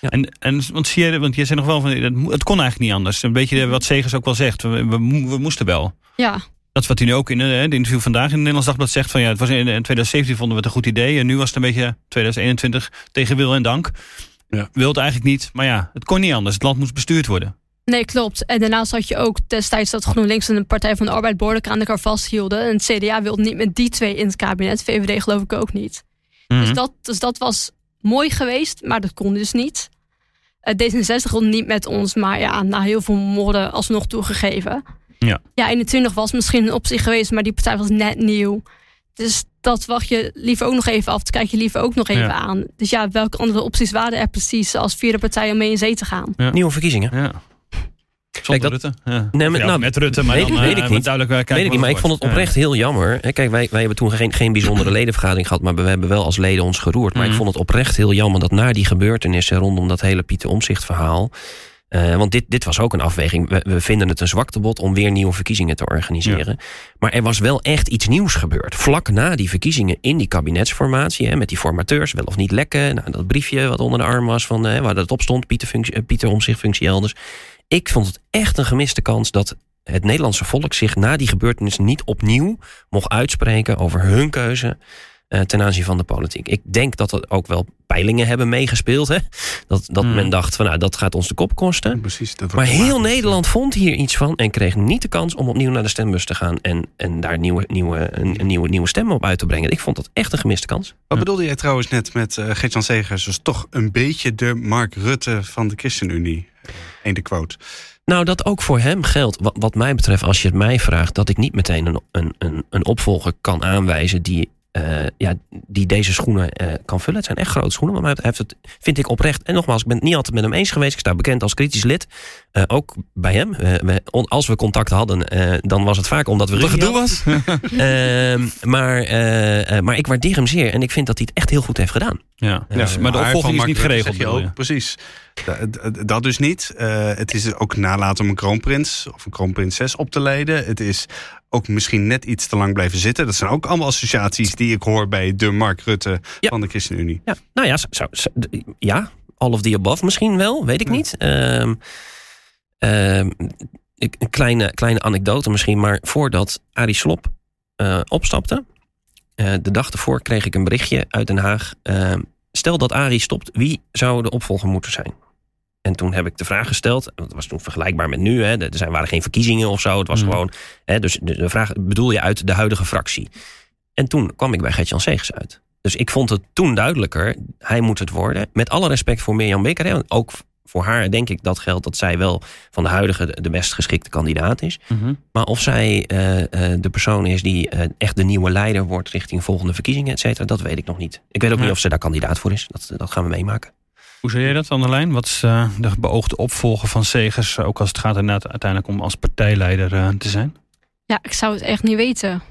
Ja. En, en want zie je, want jij zei nog wel van het, het kon eigenlijk niet anders. Een beetje wat Segers ook wel zegt. We, we, mo- we moesten wel. Ja, Dat is wat hij nu ook in eh, de interview vandaag in het Nederlands Dagblad zegt. Van ja, het was in, in 2017 vonden we het een goed idee. En nu was het een beetje 2021 tegen wil en dank. Ja. Wil het eigenlijk niet. Maar ja, het kon niet anders. Het land moest bestuurd worden. Nee, klopt. En daarnaast had je ook destijds dat GroenLinks en de Partij van de Arbeid behoorlijk aan elkaar vasthielden. En het CDA wilde niet met die twee in het kabinet. VVD geloof ik ook niet. Dus, Mhm. dat, dus dat was mooi geweest, maar dat kon dus niet. Eh, D66 wilde niet met ons, maar ja, na heel veel moorden alsnog toegegeven. Ja. Ja, 21 was misschien een optie geweest, maar die partij was net nieuw. Dus dat wacht je liever ook nog even af. Dat kijk je liever ook nog even Ja. aan. Dus ja, welke andere opties waren er precies als vierde partij om mee in zee te gaan? Nieuwe verkiezingen. Ja. Zonder dat- Rutte. Ja. Nee, Ja, nou, met Rutte, maar weet- dan weet eh, ik met niet. duidelijk eh, Weet ik niet, maar ik vond het oprecht heel jammer. Hè, Kijk, wij, wij hebben toen geen, geen bijzondere ledenvergadering gehad, maar we hebben wel als leden ons geroerd. Maar Mhm. ik vond het oprecht heel jammer dat na die gebeurtenissen rondom dat hele Pieter Omzicht verhaal. eh, want dit, dit was ook een afweging. We, we vinden het een zwaktebod om weer nieuwe verkiezingen te organiseren. Maar er was wel echt iets nieuws gebeurd. Vlak na die verkiezingen in die kabinetsformatie. Hè, met die formateurs, wel of niet lekken. Nou, dat briefje wat onder de arm was van eh, waar dat op stond. Pieter, functie, Pieter Omzicht functie elders. Ik vond het echt een gemiste kans dat het Nederlandse volk zich na die gebeurtenis niet opnieuw mocht uitspreken over hun keuze ten aanzien van de politiek. Ik denk dat er ook wel peilingen hebben meegespeeld. Hè? Dat, dat Hmm. men dacht van nou, dat gaat ons de kop kosten. Precies. Dat Maar heel. Nederland vond hier iets van en kreeg niet de kans om opnieuw naar de stembus te gaan en, en daar nieuwe, nieuwe, een, een nieuwe, nieuwe stem op uit te brengen. Ik vond dat echt een gemiste kans. Wat bedoelde jij trouwens net met uh, Geert-Jan Segers? Dus toch een beetje de Mark Rutte van de ChristenUnie. Eén de quote. Nou, dat ook voor hem geldt, wat, wat mij betreft, als je het mij vraagt, dat ik niet meteen een, een, een, een opvolger kan aanwijzen die, uh, ja, die deze schoenen uh, kan vullen. Het zijn echt grote schoenen, maar hij heeft het, vind ik oprecht. En nogmaals, ik ben het niet altijd met hem eens geweest. Ik sta bekend als kritisch lid. Uh, ook bij hem. We, als we contact hadden, uh, dan was het vaak omdat we Wat gedoe was. Ehm, maar, uh, maar ik waardeer hem zeer en ik vind dat hij het echt heel goed heeft gedaan. Ja, ja maar de opvolging is niet geregeld. Je ook, precies. Dat, dat dus niet. Uh, het is ook nalaten om een kroonprins of een kroonprinses op te leiden. Het is ook misschien net iets te lang blijven zitten. Dat zijn ook allemaal associaties die ik hoor bij de Mark Rutte ja. van de ChristenUnie. Ja, nou ja, zo, zo, ja, all of the above misschien wel, weet ik ja. niet. Um, um, een kleine, kleine anekdote misschien, maar voordat Arie Slop uh, opstapte, uh, de dag ervoor kreeg ik een berichtje uit Den Haag. Uh, stel dat Arie stopt, wie zou de opvolger moeten zijn? En toen heb ik de vraag gesteld, dat was toen vergelijkbaar met nu, hè, er zijn, waren geen verkiezingen of zo, het was mm. gewoon, hè, dus de, vraag bedoel je uit de huidige fractie? En toen kwam ik bij Gert-Jan Segers uit. Dus ik vond het toen duidelijker, hij moet het worden. Met alle respect voor Mirjam Bekker, hè, ook voor haar denk ik dat geldt dat zij wel van de huidige de best geschikte kandidaat is. Mhm. Mm -hmm. Maar of zij uh, uh, de persoon is die uh, echt de nieuwe leider wordt richting volgende verkiezingen, et cetera, dat weet ik nog niet. Ik weet ook ja. niet of ze daar kandidaat voor is. Dat, dat gaan we meemaken. Hoe zie jij dat aan de lijn? Wat is uh, de beoogde opvolger van Segers, ook als het gaat inderdaad uiteindelijk om als partijleider uh, te zijn? Ja, ik zou het echt niet weten.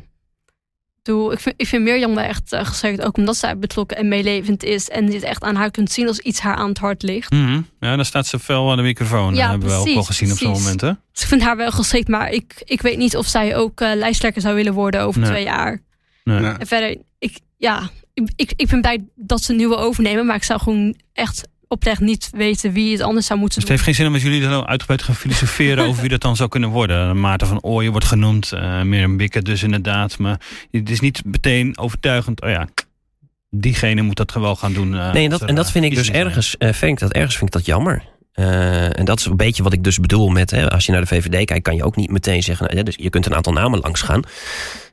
Doe, ik, vind, ik vind Mirjam daar echt uh, geschikt, ook omdat zij betrokken en meelevend is en dit echt aan haar kunt zien als iets haar aan het hart ligt. Mm -hmm. Ja, dan staat ze fel aan de microfoon. Ja, hebben precies, we ook wel gezien precies. op zo'n moment. Hè? Dus ik vind haar wel geschikt, maar ik, ik weet niet of zij ook uh, lijsttrekker zou willen worden over Nee. twee jaar. Nee. Nee. En verder, ik, ja, ik, ik, ik ben blij dat ze nu wil overnemen, maar ik zou gewoon echt oprecht niet weten wie het anders zou moeten Dus het doen. heeft geen zin om met jullie dan uitgebreid te gaan filosoferen over wie dat dan zou kunnen worden. Maarten van Ooyen wordt genoemd, uh, Mirjam Bikker dus inderdaad. Maar het is niet meteen overtuigend, oh ja, diegene moet dat wel gaan doen. Uh, Nee, en dat, en dat vind ik dus ergens, uh, vind ik dat, ergens vind ik dat jammer. Uh, en dat is een beetje wat ik dus bedoel met, hè, als je naar de VVD kijkt, kan je ook niet meteen zeggen, nou, dus je kunt een aantal namen langs gaan.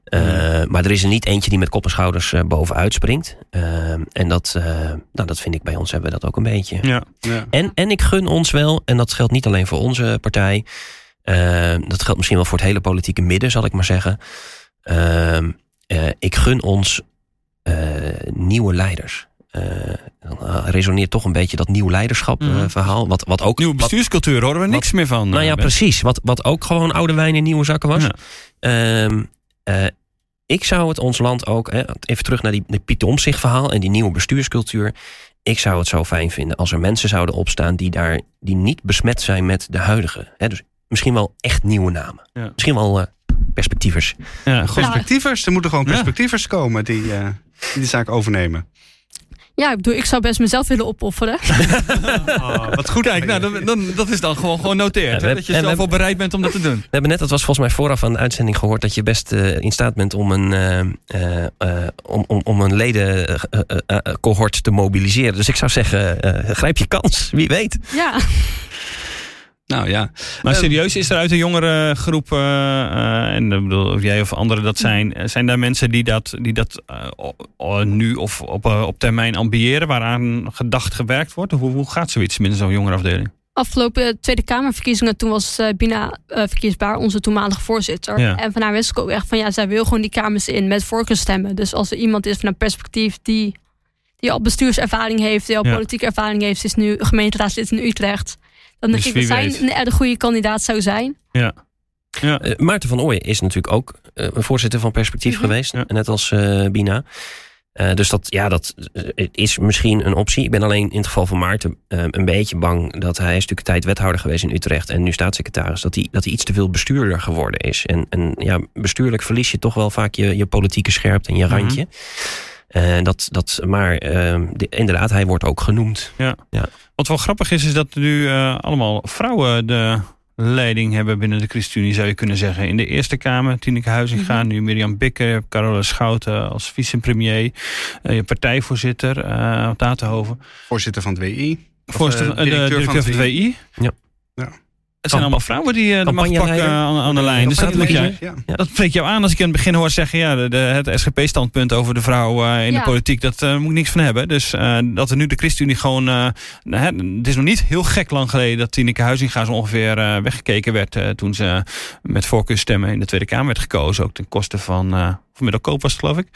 Uh, mm. Maar er is er niet eentje die met kop en schouders uh, bovenuit springt. En dat, nou, dat vind ik bij ons hebben we dat ook een beetje. Ja. Ja. En, en ik gun ons wel, en dat geldt niet alleen voor onze partij. dat geldt misschien wel voor het hele politieke midden, zal ik maar zeggen. Ik gun ons nieuwe leiders. Uh, dan resoneert toch een beetje dat nieuw leiderschap uh, verhaal. Wat, wat ook, Nieuwe bestuurscultuur horen we niks wat, meer van. Nou ja, Ben. precies. Wat, wat ook gewoon oude wijn in nieuwe zakken was. Ja. Um, uh, ik zou het ons land ook, hè, even terug naar die, die Pieter Omtzigt verhaal en die nieuwe bestuurscultuur. Ik zou het zo fijn vinden als er mensen zouden opstaan die daar die niet besmet zijn met de huidige. Hè, dus misschien wel echt nieuwe namen. Ja. Misschien wel perspectiefers. Ja, goed. Perspectievers, er moeten gewoon perspectievers komen die, die de zaak overnemen. Ja, ik bedoel, ik zou best mezelf willen opofferen. oh, wat goed. Kijk, nou, dan, dan, dat is dan gewoon, gewoon noteerd. Ja, dat je zelf wel bereid bent om dat te doen. We hebben net, dat was volgens mij vooraf aan de uitzending gehoord... dat je best uh, in staat bent om een, uh, uh, om, om, om een ledencohort te mobiliseren. Dus ik zou zeggen, grijp je kans. Wie weet. Ja. Nou ja. Maar serieus, is er uit de jongere groep, uh, uh, en ik bedoel, of jij of anderen dat zijn, zijn daar mensen die dat, die dat uh, nu of op, op termijn ambiëren, waaraan gedacht gewerkt wordt? Hoe, hoe gaat zoiets binnen zo'n jongerenafdeling? Afgelopen Tweede Kamerverkiezingen, toen was Bina verkiesbaar, onze toenmalige voorzitter. Ja. En van haar wist ik ook echt van ja, zij wil gewoon die kamers in met voorkeurstemmen. Dus als er iemand is van een perspectief die, die al bestuurservaring heeft, die al Ja. politieke ervaring heeft, is nu gemeenteraadslid in Utrecht. Dan Dus denk ik een, de goede kandidaat zou zijn. Ja. Ja. Uh, Maarten van Ooyen is natuurlijk ook uh, voorzitter van Perspectief Mhm. geweest. Ja. Net als uh, Bina. dus dat, ja, dat is misschien een optie. Ik ben alleen in het geval van Maarten een beetje bang dat hij is natuurlijk een tijd wethouder geweest in Utrecht en nu staatssecretaris. Dat hij, dat hij iets te veel bestuurder geworden is. En, en ja, bestuurlijk verlies je toch wel vaak je, je politieke scherpte en je Mhm. randje. Uh, dat, dat, maar uh, de, inderdaad, hij wordt ook genoemd. Wat wel grappig is, is dat nu uh, allemaal vrouwen de, leiding hebben binnen de ChristenUnie, zou je kunnen zeggen. In de Eerste Kamer, Tineke Huizinga, Mhm. nu Mirjam Bikker, Carola Schouten als vicepremier, eh, je partijvoorzitter, uh, Tatenhoven. Voorzitter van het WI. Voorzitter, Of, uh, eh, de directeur van het WI. Ja. Ja. Het zijn allemaal vrouwen die uh, de macht pakken aan, aan de lijn. Dus dat, moet jij, Ja. ja. dat spreekt jou aan als ik in het begin hoor zeggen... Ja, de, de, het SGP-standpunt over de vrouw uh, in Ja. de politiek... dat uh, moet ik niks van hebben. Dus uh, dat er nu de ChristenUnie gewoon... nou, het is nog niet heel gek lang geleden... dat Tineke Huizinga zo ongeveer weggekeken werd... toen ze met voorkeurstemmen in de Tweede Kamer werd gekozen. Ook ten koste van... van Middelkoop was het, geloof ik.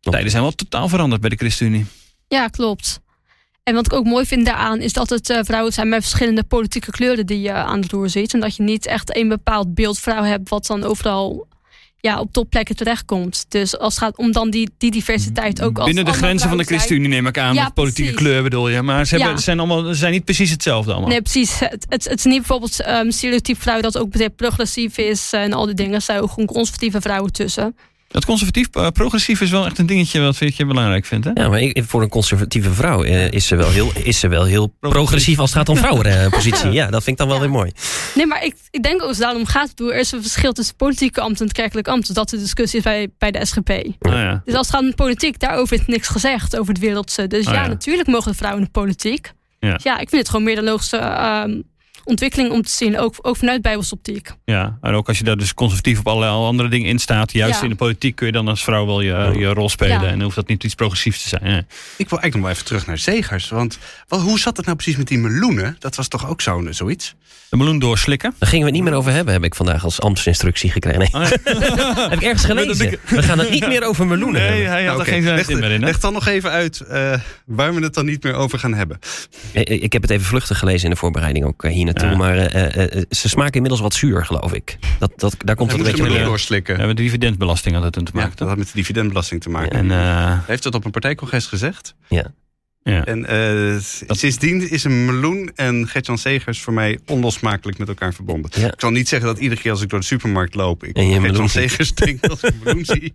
tijden zijn wel totaal veranderd bij de ChristenUnie. Ja, klopt. En wat ik ook mooi vind daaraan is dat het uh, vrouwen zijn met verschillende politieke kleuren die je aan het roer ziet. En dat je niet echt een bepaald beeld vrouw hebt wat dan overal ja, op topplekken terechtkomt. Dus als het gaat om dan die, die diversiteit ook als Binnen de grenzen van de ChristenUnie neem ik aan. Ja, met politieke precies. kleur bedoel je. Maar ze, hebben, Ja. zijn, allemaal, ze zijn niet precies hetzelfde allemaal. Nee, precies. Het, het, het is niet bijvoorbeeld um, stereotype vrouw dat ook progressief is en al die dingen. Er zijn ook gewoon conservatieve vrouwen tussen. Dat conservatief, uh, progressief is wel echt een dingetje wat je belangrijk vindt. Hè? Ja, maar ik, voor een conservatieve vrouw uh, is, ze wel heel, is ze wel heel progressief als het gaat om vrouwenpositie. ja, dat vind ik dan wel Ja. weer mooi. Nee, maar ik, ik denk ook als het daarom gaat, bedoel, er is een verschil tussen politieke ambt en het kerkelijk ambt. Dus dat de discussie is bij, bij de SGP. Oh, ja. Dus als het gaat om politiek, daarover is niks gezegd, over het wereldse. Dus Oh, ja, ja. natuurlijk mogen de vrouwen in de politiek. Ja. Dus ja, ik vind het gewoon meer de logische ehm, ontwikkeling om te zien, ook, ook vanuit bijbelsoptiek. Ja, en ook als je daar dus conservatief op allerlei andere dingen in staat, juist Ja. in de politiek kun je dan als vrouw wel je, je rol spelen. Ja. En dan hoeft dat niet iets progressiefs te zijn. Ja. Ik wil eigenlijk nog wel even terug naar Zegers. Want wel, hoe zat het nou precies met die meloenen? Dat was toch ook zo'n zoiets? De meloen doorslikken. Daar gingen we het niet meer over hebben, heb ik vandaag als ambtsinstructie gekregen. Nee. Oh, ja. heb ik ergens gelezen. We gaan het niet meer over meloenen Nee, hebben. hij had Nou, er oké. geen leg, zin meer in. Hè? leg dan nog even uit eh, waar we het dan niet meer over gaan hebben. Ik, ik heb het even vluchtig gelezen in de voorbereiding ook eh, hier naartoe. Ja. Maar eh, eh, ze smaken inmiddels wat zuur, geloof ik. Dat, dat, daar komt het een beetje neer. doorslikken. We hebben de dividendbelasting altijd toen te Ja, maken. dat had met de dividendbelasting te maken. En, eh, Hij heeft het op een partijcongres gezegd. Ja. ja. En eh, sindsdien is een meloen en Gertjan Segers voor mij onlosmakelijk met elkaar verbonden. Ja. Ik zal niet zeggen dat iedere keer als ik door de supermarkt loop, ik Gertjan. Segers denk als ik een meloen zie.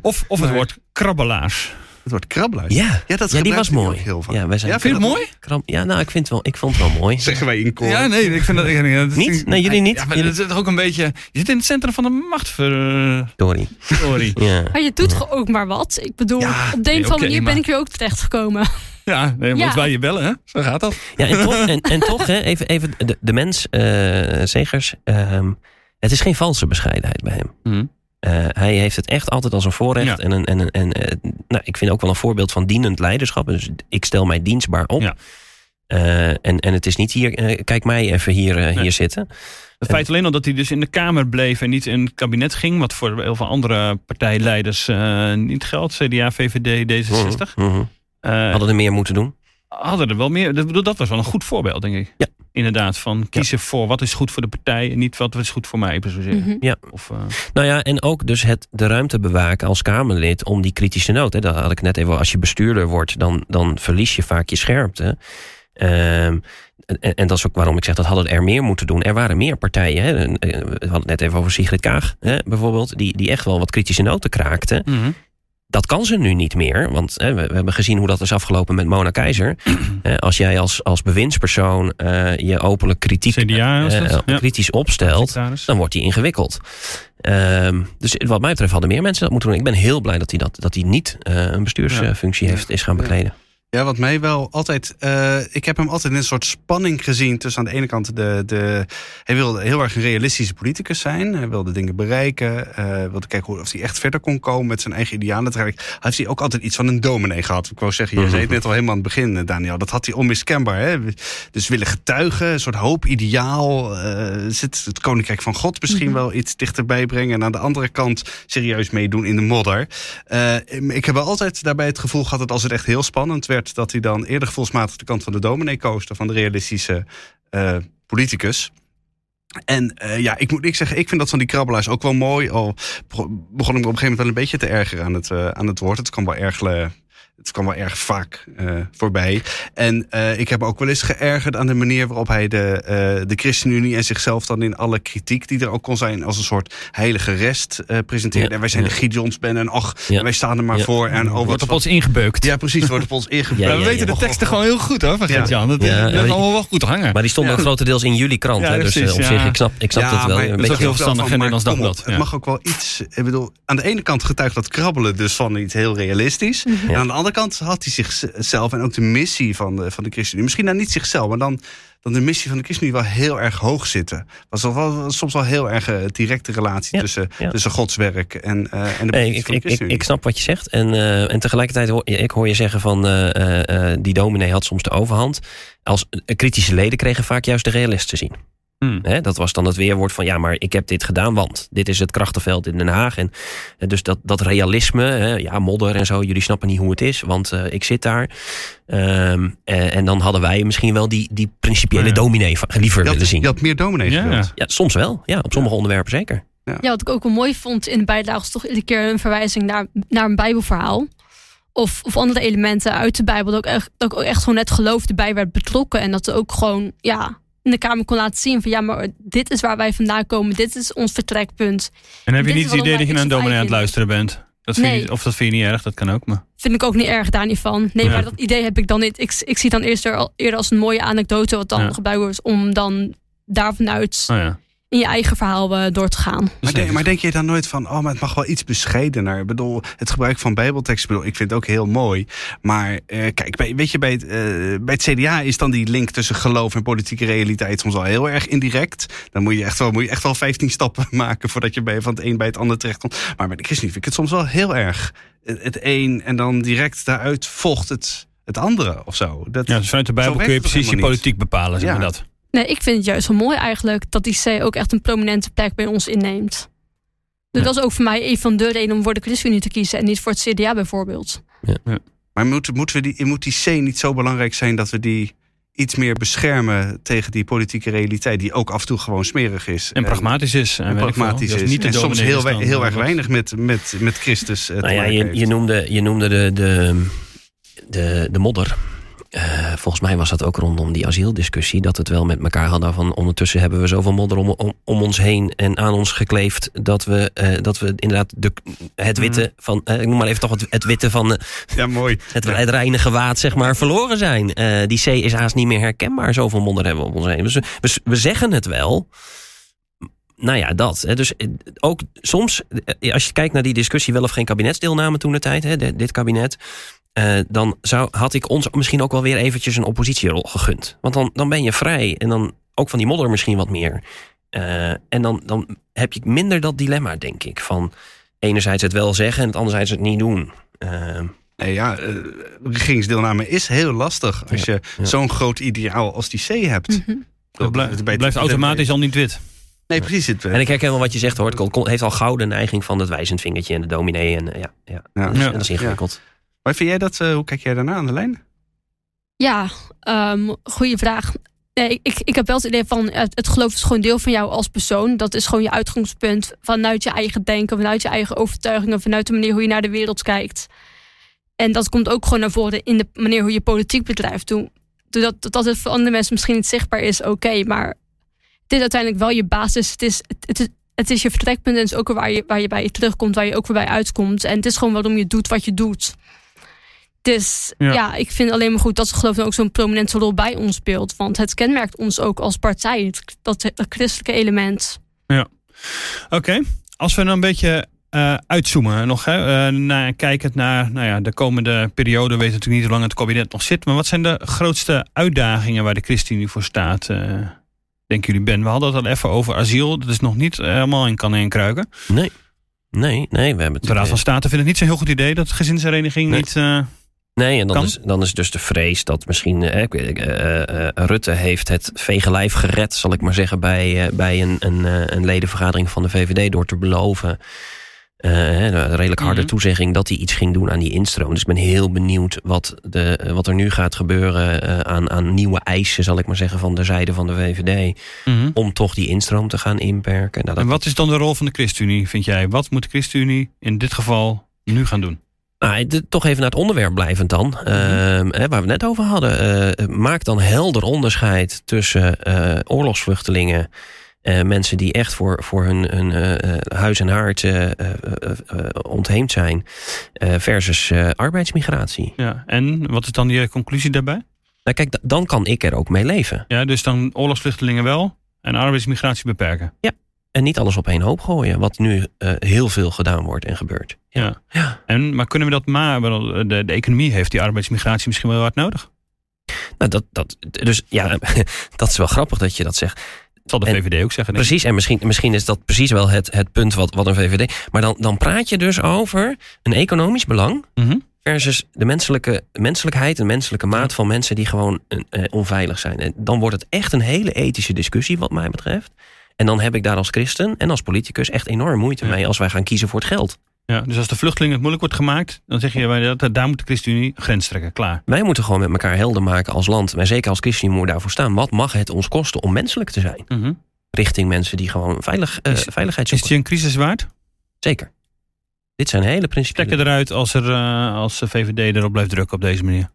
Of, of het woord krabbelaars. Het wordt krabbelaar. Ja, Ja, dat ja die was mooi. heel vaak. Ja, wij zijn Ja, Vind je het mooi? Kram- ja, nou, ik, vind het wel, ik vond het wel mooi. Zeggen wij in koor. Ja, nee, ik vind dat... ik- dat Niet? Nee, jullie niet? Ja, maar Jullie- dat is toch ook een beetje... Je zit in het centrum van de macht, ver- Sorry. sorry. Ja. Maar je doet ook maar wat. Ik bedoel, Ja, op de een of andere manier ben ik hier ook terechtgekomen. Ja, nee, want Ja. wij je bellen, hè? Zo gaat dat. Ja, en toch, en, en toch hè, even, even de, de mens, eh Zegers, ehm, het is geen valse bescheidenheid bij hem. Eh, hij heeft het echt altijd als een voorrecht. Ja. En, een, en, een- en eh, nou, ik vind ook wel een voorbeeld van dienend leiderschap. Dus ik stel mij dienstbaar op. Ja. Eh, en, en het is niet hier, kijk mij even hier, Nee. hier zitten. Het feit alleen al dat hij dus in de Kamer bleef en niet in het kabinet ging, wat voor heel veel andere partijleiders niet geldt, CDA, VVD, D66, Mhm, mhm. eh, Hadden er meer moeten doen. Hadden er wel meer. Dat, bedoel, dat was wel een goed voorbeeld, denk ik. Ja. Inderdaad, van kiezen voor wat is goed voor de partij en niet wat is goed voor mij, zozeer. Mhm. Ja. Of, eh, Nou ja, en ook dus het de ruimte bewaken als Kamerlid om die kritische noot. Hè, dat had ik net even. Als je bestuurder wordt, dan, dan verlies je vaak je scherpte. Ehm, en, en dat is ook waarom ik zeg dat hadden er meer moeten doen. Er waren meer partijen. Hè. Eh, We hadden het net even over Sigrid Kaag hè, bijvoorbeeld. Die, die echt wel wat kritische noten kraakte. mhm. Dat kan ze nu niet meer. Want hè, we, we hebben gezien hoe dat is afgelopen met Mona Keizer. Eh, als jij als, als bewindspersoon eh, je openlijk kritiek CDA eh? Ja. kritisch opstelt dan wordt die ingewikkeld. Ehm, dus wat mij betreft hadden meer mensen dat moeten doen. Ik ben heel blij dat hij, dat, dat hij niet eh, een bestuursfunctie Ja. heeft, is gaan bekleden. Ja, wat mij wel altijd. eh, ik heb hem altijd in een soort spanning gezien tussen aan de ene kant de. de hij wilde heel erg een realistische politicus zijn. Hij wilde dingen bereiken. eh wilde kijken hoe, of hij echt verder kon komen met zijn eigen idealen. Uiteindelijk heeft hij ook altijd iets van een dominee gehad. Ik wou zeggen, je Mhm. zei het net al helemaal aan het begin, eh, Daniel. Dat had hij onmiskenbaar. Hè? Dus willen getuigen, een soort hoop, ideaal. zit het koninkrijk van God misschien wel iets dichterbij brengen. En aan de andere kant serieus meedoen in de modder. Ik heb wel altijd daarbij het gevoel gehad dat als het echt heel spannend werd, dat hij dan eerder gevoelsmatig de kant van de dominee koos van de realistische eh, politicus. En eh, ja, ik moet ik zeggen, ik vind dat van die krabbelaars ook wel mooi. Al begon ik me op een gegeven moment wel een beetje te ergeren aan het, eh, aan het woord. Het kan wel ergelen het kwam wel erg vaak eh, voorbij. En eh, ik heb me ook wel eens geërgerd aan de manier waarop hij de, eh, de ChristenUnie en zichzelf dan in alle kritiek die er ook kon zijn als een soort heilige rest eh, presenteerde. Ja, en wij zijn ja. de Gideonsben en ach, Ja. wij staan er maar Ja. voor. En oh, wat Wordt op ons ingebeukt. Ja, precies, wordt op ons Maar we weten ja. de teksten gewoon heel goed hoor, van Ja. Gert-Jan. Dat Ja, dat ja, blijft die- allemaal wel goed hangen. Maar die stonden grotendeels in jullie krant. Ja, hè? Dus precies, op ja. zich, ik snap, ik snap Ja, het wel. maar Een dat is beetje heel verstandig in op, Dagblad, Het mag ook wel iets. Ik bedoel, aan de ene kant getuigt dat krabbelen dus van iets heel realistisch. En aan de andere kant had hij zichzelf en ook de missie van de, van de ChristenUnie. Misschien nou niet zichzelf, maar dan, dan de missie van de ChristenUnie wel heel erg hoog zitten. Was wel, wel soms wel heel erg een directe relatie Ja, tussen, ja. tussen Gods werk en, eh, en de Nee, ik, van de ik, ik, snap wat je zegt. En, eh, en tegelijkertijd hoor ik hoor je zeggen van eh, eh, eh, die dominee had soms de overhand. Als eh, kritische leden kregen vaak juist de realist te zien. Hmm. Hè, dat was dan het weerwoord van ja, maar ik heb dit gedaan, want dit is het krachtenveld in Den Haag. En dus dat, dat realisme, hè, ja, modder en zo, jullie snappen niet hoe het is, want eh, ik zit daar. Ehm, eh, en dan hadden wij misschien wel die, die principiële Ja. dominee van- liever willen zien. je had meer dominees Ja. gewild. Ja, soms wel. Ja, op sommige onderwerpen zeker. Ja, wat ik ook wel mooi vond in de bijlage is toch iedere keer een verwijzing naar, naar een Bijbelverhaal. Of, of andere elementen uit de Bijbel. Dat ook echt, dat ook echt gewoon het geloof erbij werd betrokken. En dat ze ook gewoon ja, in de Kamer kon laten zien van ja, maar dit is waar wij vandaan komen. Dit is ons vertrekpunt. En heb je niet het idee dat je naar een dominee aan het luisteren bent? Dat vind Nee. je, of dat vind je niet erg, dat kan ook. Maar. Vind ik ook niet erg daar niet van. Nee, Ja. maar dat idee heb ik dan niet. Ik, ik zie dan eerst er al, eerder als een mooie anekdote wat dan Ja. gebruikt wordt om dan daar vanuit Oh ja. In je eigen verhaal eh, door te gaan. Maar, denk, maar denk je dan nooit van, oh, maar het mag wel iets bescheidener? Ik bedoel, het gebruik van bijbeltekst, ik bedoel, ik vind het ook heel mooi. Maar eh, kijk, bij, weet je, bij het, eh, bij het CDA is dan die link tussen geloof en politieke realiteit soms al heel erg indirect. Dan moet je echt wel, moet je echt wel 15 stappen maken voordat je bij, van het een bij het ander terechtkomt. Maar bij de ChristenUnie vind ik het soms wel heel erg. Het, een en dan direct daaruit volgt het, het andere of zo. Dat, Ja, dus vanuit de Bijbel kun je precies je politiek bepalen, zeg Ja. maar dat. Nee, ik vind het juist wel mooi eigenlijk dat die C ook echt een prominente plek bij ons inneemt. Dus Ja. dat is ook voor mij een van de redenen om voor de ChristenUnie te kiezen en niet voor het CDA bijvoorbeeld. Maar moet, moeten we die, moet die C niet zo belangrijk zijn dat we die iets meer beschermen tegen die politieke realiteit, die ook af en toe gewoon smerig is. En pragmatisch is. En, pragmatisch is. niet en soms heel, we- heel erg weinig met, met, met Christus. eh, te Nou ja, maken je, heeft. je noemde, je noemde de, de, de, de modder. Eh, volgens mij was dat ook rondom die asieldiscussie. Dat het wel met elkaar hadden van ondertussen hebben we zoveel modder om, om, om ons heen en aan ons gekleefd. Dat we, eh, dat we inderdaad de, het witte van, eh, ik noem maar even toch het, het witte van Ja, mooi. het, het reine gewaad, zeg maar, verloren zijn. Die C is haast niet meer herkenbaar. Zoveel modder hebben we om ons heen. Dus we, we, zeggen het wel. Nou ja, dat. Dus ook soms, als je kijkt naar die discussie, wel of geen kabinetsdeelname toen de tijd, dit kabinet. Eh, dan zou, had ik ons misschien ook wel weer eventjes een oppositierol gegund. Want dan, dan ben je vrij. En dan ook van die modder misschien wat meer. Eh, en dan, dan heb je minder dat dilemma, denk ik. Van enerzijds het wel zeggen en het anderzijds het niet doen. Eh, Nee, ja, eh, regeringsdeelname is heel lastig als je ja. zo'n groot ideaal als die C hebt. Mhm. Het blijft, het blijft automatisch al niet wit. Nee, precies. Het, En ik herken wel wat je zegt hoor. Het heeft al gouden neiging van het wijzend vingertje en de dominee. En, ja, ja. Ja. Dat, is, Ja. dat is ingewikkeld. Maar vind jij dat, eh, hoe kijk jij daarna aan de lijn? Ja, um, goede vraag. Ik- ik, heb wel het idee van het, geloof is gewoon deel van jou als persoon. Dat is gewoon je uitgangspunt vanuit je eigen denken, vanuit je eigen overtuigingen, vanuit de manier hoe je naar de wereld kijkt. En dat komt ook gewoon naar voren in de manier hoe je politiek bedrijft. Toen, dat, dat het voor andere mensen misschien niet zichtbaar is, oké, maar het is uiteindelijk wel je basis. Het is, het, is, je vertrekpunt en het is ook waar je, waar je bij terugkomt, waar je ook weer bij uitkomt. En het is gewoon waarom je doet wat je doet. Dus Ja. ja. ik vind alleen maar goed dat ze geloof ik ook zo'n prominente rol bij ons speelt. Want het kenmerkt ons ook als partij, het- dat, dat christelijke element. Oké, als we dan een beetje eh, uitzoomen nog, hè, eh, naar, kijkend naar nou ja, de komende periode, we weten natuurlijk niet hoe lang het kabinet nog zit, maar wat zijn de grootste uitdagingen waar de ChristenUnie voor staat? eh, denken jullie, Ben? We hadden het al even over asiel, dat is nog niet helemaal in kan en kruiken. Nee. Nee, nee, we hebben De Raad van State vindt het niet zo'n heel goed idee dat de gezinshereniging Nee. niet... eh, Nee, en dan Kan? is, dan is dus de vrees dat misschien eh, ik weet- eh, eh, Rutte heeft het vege lijf gered, zal ik maar zeggen, bij, eh, bij een, een, eh, een ledenvergadering van de VVD door te beloven. eh, een redelijk harde Mhm. toezegging dat hij iets ging doen aan die instroom. Dus ik ben heel benieuwd wat, de, eh, wat er nu gaat gebeuren eh, aan, aan nieuwe eisen, zal ik maar zeggen, van de zijde van de VVD. mhm. Om toch die instroom te gaan inperken. Nou, dat, En wat is dan de rol van de ChristenUnie, vind jij? Wat moet de ChristenUnie in dit geval nu gaan doen? Nou, de- toch even naar het onderwerp blijvend dan. Ehm, hè, waar we het net over hadden. Eh, maak dan helder onderscheid tussen eh, oorlogsvluchtelingen. mensen die echt voor, voor hun, hun eh, huis en haard ontheemd zijn. versus arbeidsmigratie. Ja. En wat is dan je conclusie daarbij? Nou, kijk, da- dan kan ik er ook mee leven. Ja, dus dan oorlogsvluchtelingen wel en arbeidsmigratie beperken. En niet alles op één hoop gooien. Wat nu eh, heel veel gedaan wordt en gebeurt. Ja. Ja. En, maar kunnen we dat maar? De, de economie heeft die arbeidsmigratie misschien wel hard nodig. Nou, dat, dat, dus ja, dat is wel grappig dat je dat zegt. Dat zal de En- VVD ook zeggen. Precies, en misschien, misschien is dat precies wel het, het punt wat, wat een VVD. Maar dan, dan praat je dus over een economisch belang Mhm. versus de menselijke menselijkheid, een menselijke maat van mensen die gewoon eh, onveilig zijn. En dan wordt het echt een hele ethische discussie, wat mij betreft. En dan heb ik daar als christen en als politicus echt enorm moeite Ja. mee als wij gaan kiezen voor het geld. Ja, dus als de vluchtelingen het moeilijk wordt gemaakt, dan zeg je wij, dat daar moet de ChristenUnie grens trekken. Klaar. Wij moeten gewoon met elkaar helder maken als land. En zeker als ChristenUnie moeten we daarvoor staan. Wat mag het ons kosten om menselijk te zijn? Mhm. Richting mensen die gewoon veilig, Is- veiligheid Is zoeken. het je een crisis waard? Zeker. Dit zijn hele principiële... Trekken eruit als, er, eh, als de VVD erop blijft drukken op deze manier.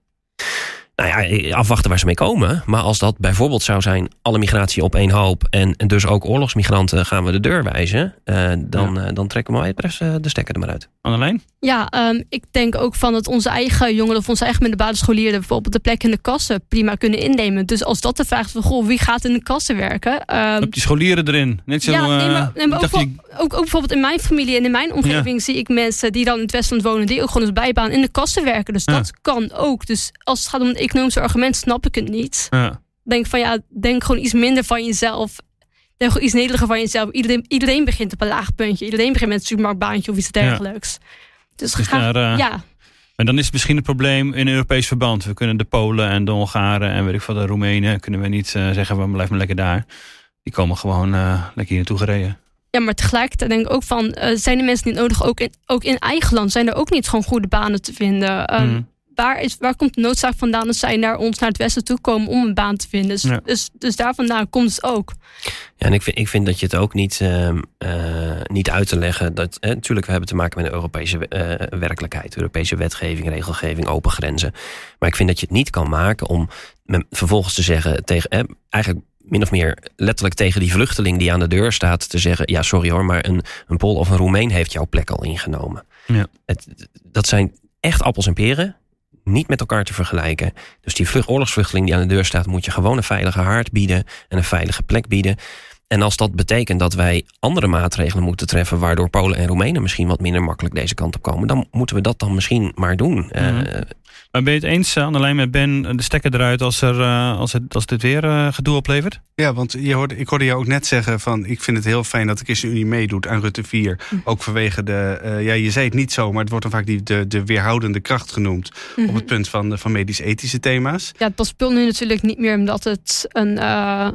Nou ja, afwachten waar ze mee komen. Maar als dat bijvoorbeeld zou zijn, alle migratie op één hoop... en, en dus ook oorlogsmigranten gaan we de deur wijzen... eh, dan, eh, dan trekken we mij het eh, de stekker er maar uit. Annelijn? Ja, ehm, ik denk ook van dat onze eigen jongeren of onze eigen middelbare scholieren bijvoorbeeld de plek in de kassen prima kunnen innemen. Dus als dat de vraag is van goh, wie gaat in de kassen werken? Ehm, Heb die scholieren erin? Net zo, ja, nee, eh, maar, nee, maar ik ook, die- ook, ook bijvoorbeeld in mijn familie en in mijn omgeving zie ik mensen die dan in het Westland wonen, die ook gewoon als bijbaan in de kassen werken. Dus Ja. dat kan ook. Dus als het gaat om het economische argument, snap ik het niet. ja. Denk van ja, denk gewoon iets minder van jezelf. Denk gewoon iets nederiger van jezelf. Iedereen, iedereen begint op een laag puntje. Iedereen begint met een supermarktbaantje of iets dergelijks. Dus, Dus ga, daar, eh, ja, En dan is het misschien een probleem in Europees verband. We kunnen de Polen en de Hongaren en weet ik veel, de Roemenen... kunnen we niet eh, zeggen, we blijven maar lekker daar. Die komen gewoon eh, lekker hier naartoe gereden. Ja, maar tegelijkertijd denk ik ook van... zijn de mensen niet nodig, ook in, ook in eigen land... zijn er ook niet gewoon goede banen te vinden? Ehm, Mhm. Waar, is, waar komt de noodzaak vandaan dat zij naar ons, naar het westen toe komen... om een baan te vinden? Dus, Ja. dus, dus daar vandaan komt het ook. Ja, en ik vind, ik vind dat je het ook niet, ehm, eh, niet uit te leggen. Dat, natuurlijk, we hebben te maken met een Europese eh, werkelijkheid. Europese wetgeving, regelgeving, open grenzen. Maar ik vind dat je het niet kan maken om vervolgens te zeggen tegen... eigenlijk min of meer letterlijk tegen die vluchteling die aan de deur staat... te zeggen, ja sorry hoor, maar een, een Pool of een Roemeen heeft jouw plek al ingenomen. Ja. Het, dat zijn echt appels en peren. Niet met elkaar te vergelijken. Dus die vlucht, oorlogsvluchteling die aan de deur staat, moet je gewoon een veilige haard bieden en een veilige plek bieden. En als dat betekent dat wij andere maatregelen moeten treffen, waardoor Polen en Roemenen misschien wat minder makkelijk deze kant op komen, dan moeten we dat dan misschien maar doen. Mhm. Eh, Maar ben je het eens, eh, Annelijn, met Ben, de stekker eruit als, er, eh, als, het, als dit weer eh, gedoe oplevert? Ja, want je hoorde, ik hoorde jou ook net zeggen van... ik vind het heel fijn dat de ChristenUnie meedoet aan Rutte 4. Ook vanwege de... eh, ja, je zei het niet zo, maar het wordt dan vaak die, de, de weerhoudende kracht genoemd... op het punt van, van medisch-ethische thema's. Ja, dat speelt nu natuurlijk niet meer... omdat het een, eh,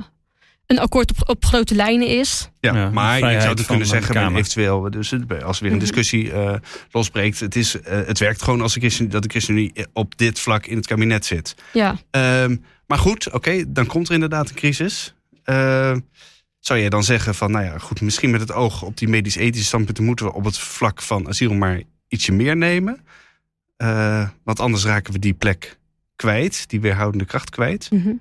een akkoord op, op grote lijnen is. Ja, Ja, maar je zou het kunnen zeggen eventueel... Dus als er weer een Mhm. discussie eh, losbreekt... Het, is, eh, het werkt gewoon als de Christen, dat de ChristenUnie op dit vlak in het kabinet zit. Ja, Ehm, maar goed, oké, dan komt er inderdaad een crisis. Ehm, zou jij dan zeggen van, nou ja, goed, misschien met het oog op die medisch-ethische standpunten moeten we op het vlak van asiel maar ietsje meer nemen? Eh, want anders raken we die plek kwijt, die weerhoudende kracht kwijt. Mhm.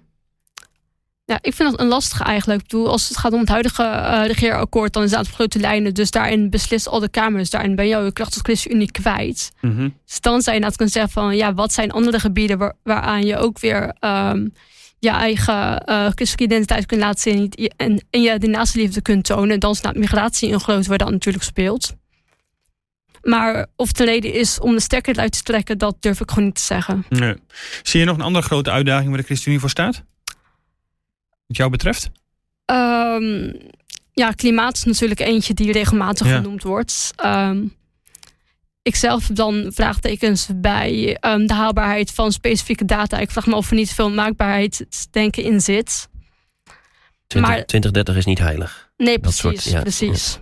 Ja, ik vind dat een lastige eigenlijk. Ik bedoel, als het gaat om het huidige eh, regeerakkoord, dan is het grote lijnen. Dus daarin beslist al de Kamer. Dus daarin ben je je kracht als ChristenUnie kwijt. Dus dan zou je inderdaad kunnen zeggen van, ja, wat zijn andere gebieden waar, waaraan je ook weer ehm, je eigen eh christelijke identiteit kunt laten zien en, en, en je de naaste liefde kunt tonen. En dan is migratie een groot waar dat natuurlijk speelt. Maar of het een reden is om de stekker eruit te trekken, dat durf ik gewoon niet te zeggen. Nee. Zie je nog een andere grote uitdaging waar de ChristenUnie voor staat? Wat jou betreft? Ehm, ja, klimaat is natuurlijk eentje die regelmatig Ja. genoemd wordt. Ehm, ik zelf heb dan vraagtekens bij ehm, de haalbaarheid van specifieke data. Ik vraag me of er niet veel maakbaarheidsdenken in zit. 20, Maar- 2030 is niet heilig. Nee, precies. soort- ja, precies.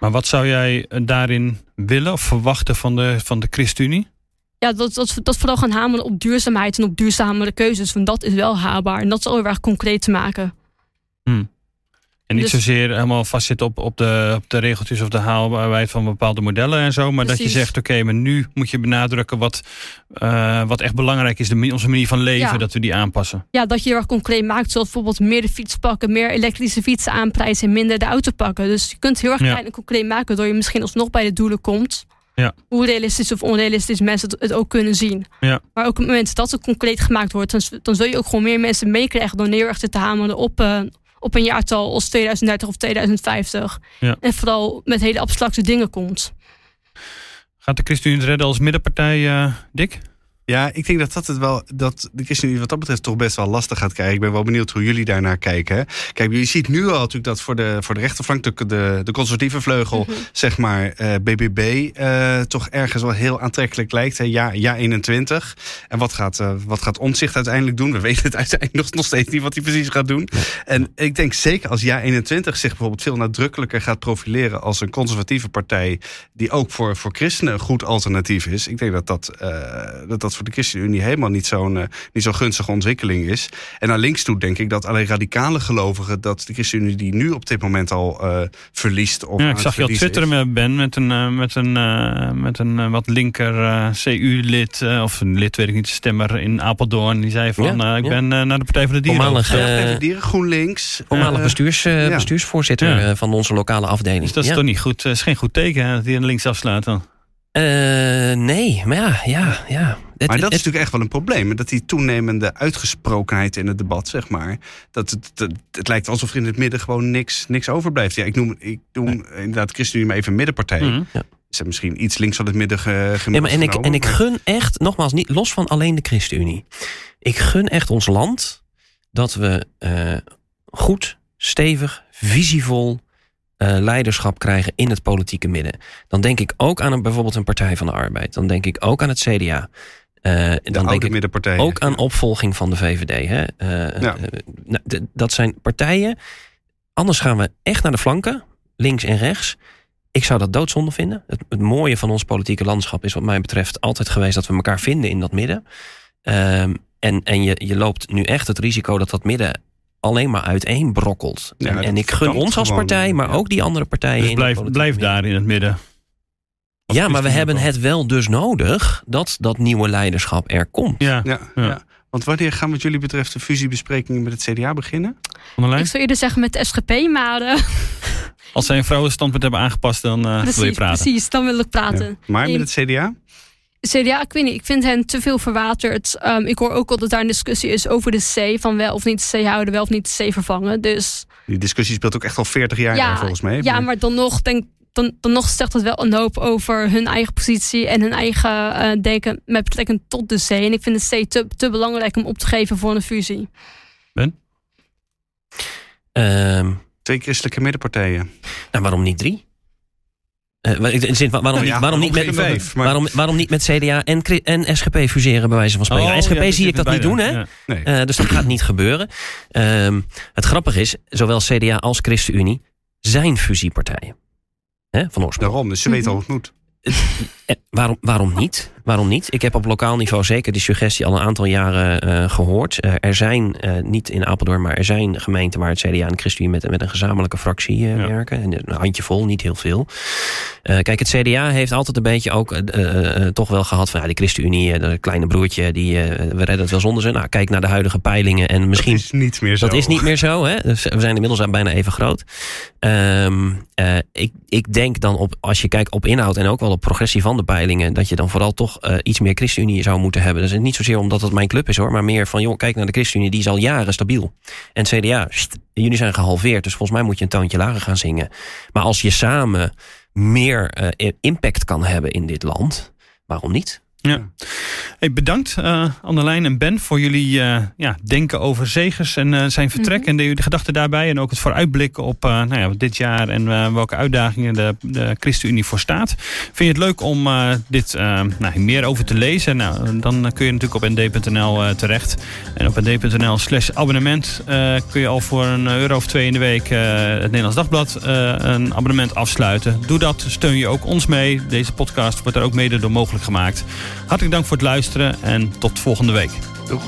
Maar wat zou jij eh, daarin willen of verwachten van de, van de ChristenUnie? Ja, dat, dat, dat vooral gaan hameren op duurzaamheid en op duurzamere keuzes. Want dat is wel haalbaar. En dat is al heel erg concreet te maken. En niet Dus- zozeer helemaal vastzitten op, op, de, op de regeltjes of de haalbaarheid van bepaalde modellen en zo. Maar dat je zegt, oké, maar nu moet je benadrukken wat, eh, wat echt belangrijk is. De, onze manier van leven, Ja. dat we die aanpassen. Ja, dat je heel erg concreet maakt. Zoals bijvoorbeeld meer de fiets pakken, meer elektrische fietsen aanprijzen en minder de auto pakken. Dus je kunt heel erg Ja. klein en concreet maken, door je misschien alsnog bij de doelen komt. Ja. Hoe realistisch of onrealistisch mensen het, het ook kunnen zien. Ja. Maar ook op het moment dat het concreet gemaakt wordt, dan, dan zul je ook gewoon meer mensen meekrijgen dan heel erg te hameren op, eh, op een jaartal als 2030 of 2050. Ja. En vooral met hele abstracte dingen komt. Gaat de ChristenUnie het redden als middenpartij, eh, Dick? Ja, ik denk dat dat het wel dat de ChristenUnie wat dat betreft toch best wel lastig gaat krijgen. Ik ben wel benieuwd hoe jullie daarnaar kijken. Kijk, je ziet nu al natuurlijk dat voor de, voor de rechterflank, de, de, de conservatieve vleugel, zeg maar, eh, BBB, eh, toch ergens wel heel aantrekkelijk lijkt. Hè. Ja, ja 21. En wat gaat, eh wat gaat Omtzigt uiteindelijk doen? We weten het uiteindelijk nog, nog steeds niet wat hij precies gaat doen. En ik denk zeker als ja 21 zich bijvoorbeeld veel nadrukkelijker gaat profileren als een conservatieve partij die ook voor, voor christenen een goed alternatief is. Ik denk dat dat, eh, dat, dat voor de ChristenUnie helemaal niet zo'n eh, niet zo'n gunstige ontwikkeling is. En naar links toe denk ik dat alleen radicale gelovigen dat de ChristenUnie die nu op dit moment al eh, verliest. Of Ja, ik zag je al twitteren is. met Ben met een, eh, met een, eh, met een eh, wat linker eh, CU-lid, eh, of een lid, weet ik niet, stemmer in Apeldoorn. Die zei van, Ja, eh, ik ja. ben eh, naar de Partij voor de Dieren. Eh, Partij de Dieren, GroenLinks. Voormalig eh, bestuurs, eh, ja. bestuursvoorzitter Ja. eh, van onze lokale afdeling. Dus dat is toch niet goed. Het is geen goed teken hè, dat hij aan links afslaat dan. Eh, nee, maar ja, ja, ja. Het- Maar dat is natuurlijk echt wel een probleem. Dat die toenemende uitgesprokenheid in het debat, zeg maar. Dat het, het, het lijkt alsof er in het midden gewoon niks, niks overblijft. Ja, ik noem, ik noem inderdaad ChristenUnie maar even middenpartij. Ze hebben misschien iets links van het midden ge, gemiddeld Ja, maar en, ik, en ik gun echt, nogmaals, niet los van alleen de ChristenUnie. Ik gun echt ons land dat we eh, goed, stevig, visievol eh, leiderschap krijgen in het politieke midden. Dan denk ik ook aan een, bijvoorbeeld een Partij van de Arbeid. Dan denk ik ook aan het CDA. Eh, de dan denk ik ook aan opvolging van de VVD. Hè? Eh, Ja. eh, nou, dat zijn partijen. Anders gaan we echt naar de flanken, links en rechts. Ik zou dat doodzonde vinden. Het, het mooie van ons politieke landschap is wat mij betreft altijd geweest dat we elkaar vinden in dat midden. Ehm, en en je, je loopt nu echt het risico dat dat midden alleen maar uiteenbrokkelt. Ja, en, ik gun ons als partij, maar ook die andere partijen. Dus in blijf, blijf daar in het midden. Ja, maar we hebben het wel dus nodig dat dat nieuwe leiderschap er komt. Ja, Ja. Want wanneer gaan wat jullie betreft de fusiebesprekingen met het CDA beginnen? Ik zou eerder zeggen met de SGP, maar Als zij een vrouwenstandpunt hebben aangepast, dan eh, wil je precies, praten. precies, dan wil ik praten. Ja. Maar met het CDA? CDA, ik weet niet, ik vind hen te veel verwaterd. Ehm, ik hoor ook al dat daar een discussie is over de C, van wel of niet de C houden, wel of niet de C vervangen. Dus Die discussie speelt ook echt al 40 jaar Ja, daar volgens mij. ja, maar dan nog, denk, dan, dan nog zegt het wel een hoop over hun eigen positie en hun eigen eh, denken met betrekking tot de C. En ik vind de C te, te belangrijk om op te geven voor een fusie. Ehm, Twee christelijke middenpartijen. nou, waarom niet drie? Eh, in zin van, waarom, Nou niet, waarom, niet met, maar- waarom, waarom niet met CDA en, en SGP fuseren, bij wijze van spreken? Oh, SGP ja, zie ik dat niet doen, hè? Ja. Nee. Eh, dus dat gaat niet gebeuren. Ehm, het grappige is, zowel CDA als ChristenUnie zijn fusiepartijen. Hè, van oorsprong. Daarom, dus ze weten al hoe het moet. Eh, waarom, waarom niet? Waarom niet? Ik heb op lokaal niveau zeker die suggestie al een aantal jaren eh, gehoord. Eh, er zijn, eh, niet in Apeldoorn, maar er zijn gemeenten waar het CDA en de ChristenUnie met, met een gezamenlijke fractie Ja. werken. En een handjevol, niet heel veel. Kijk, het CDA heeft altijd een beetje ook toch wel gehad van ja, die ChristenUnie, dat kleine broertje, die, we redden het wel zonder ze. Nou, kijk naar de huidige peilingen en misschien Dat is niet meer zo. dat is niet meer zo. Hè? Dus we zijn inmiddels aan bijna even groot. Ehm, eh, ik, ik denk dan op, als je kijkt op inhoud en ook wel op progressie van de peilingen, dat je dan vooral toch eh, iets meer ChristenUnie zou moeten hebben. Is niet zozeer omdat het mijn club is hoor, maar meer van joh, kijk naar de ChristenUnie, die is al jaren stabiel. En het CDA, jullie zijn gehalveerd, dus volgens mij moet je een toontje lager gaan zingen. Maar als je samen meer eh, impact kan hebben in dit land, waarom niet? Ja. Hey, bedankt uh, Annelijn en Ben voor jullie uh, ja, denken over Zegers en uh, zijn vertrek. Mhm. En de, de gedachten daarbij. En ook het vooruitblikken op uh, nou ja, dit jaar en welke uitdagingen de, de ChristenUnie voor staat. Vind je het leuk om dit nou, meer over te lezen? Nou, dan kun je natuurlijk op nd.nl terecht. En op nd.nl slash abonnement kun je al voor een euro of twee in de week het Nederlands Dagblad een abonnement afsluiten. Doe dat, steun je ook ons mee. Deze podcast wordt er ook mede door mogelijk gemaakt. Hartelijk dank voor het luisteren en tot volgende week. Doeg.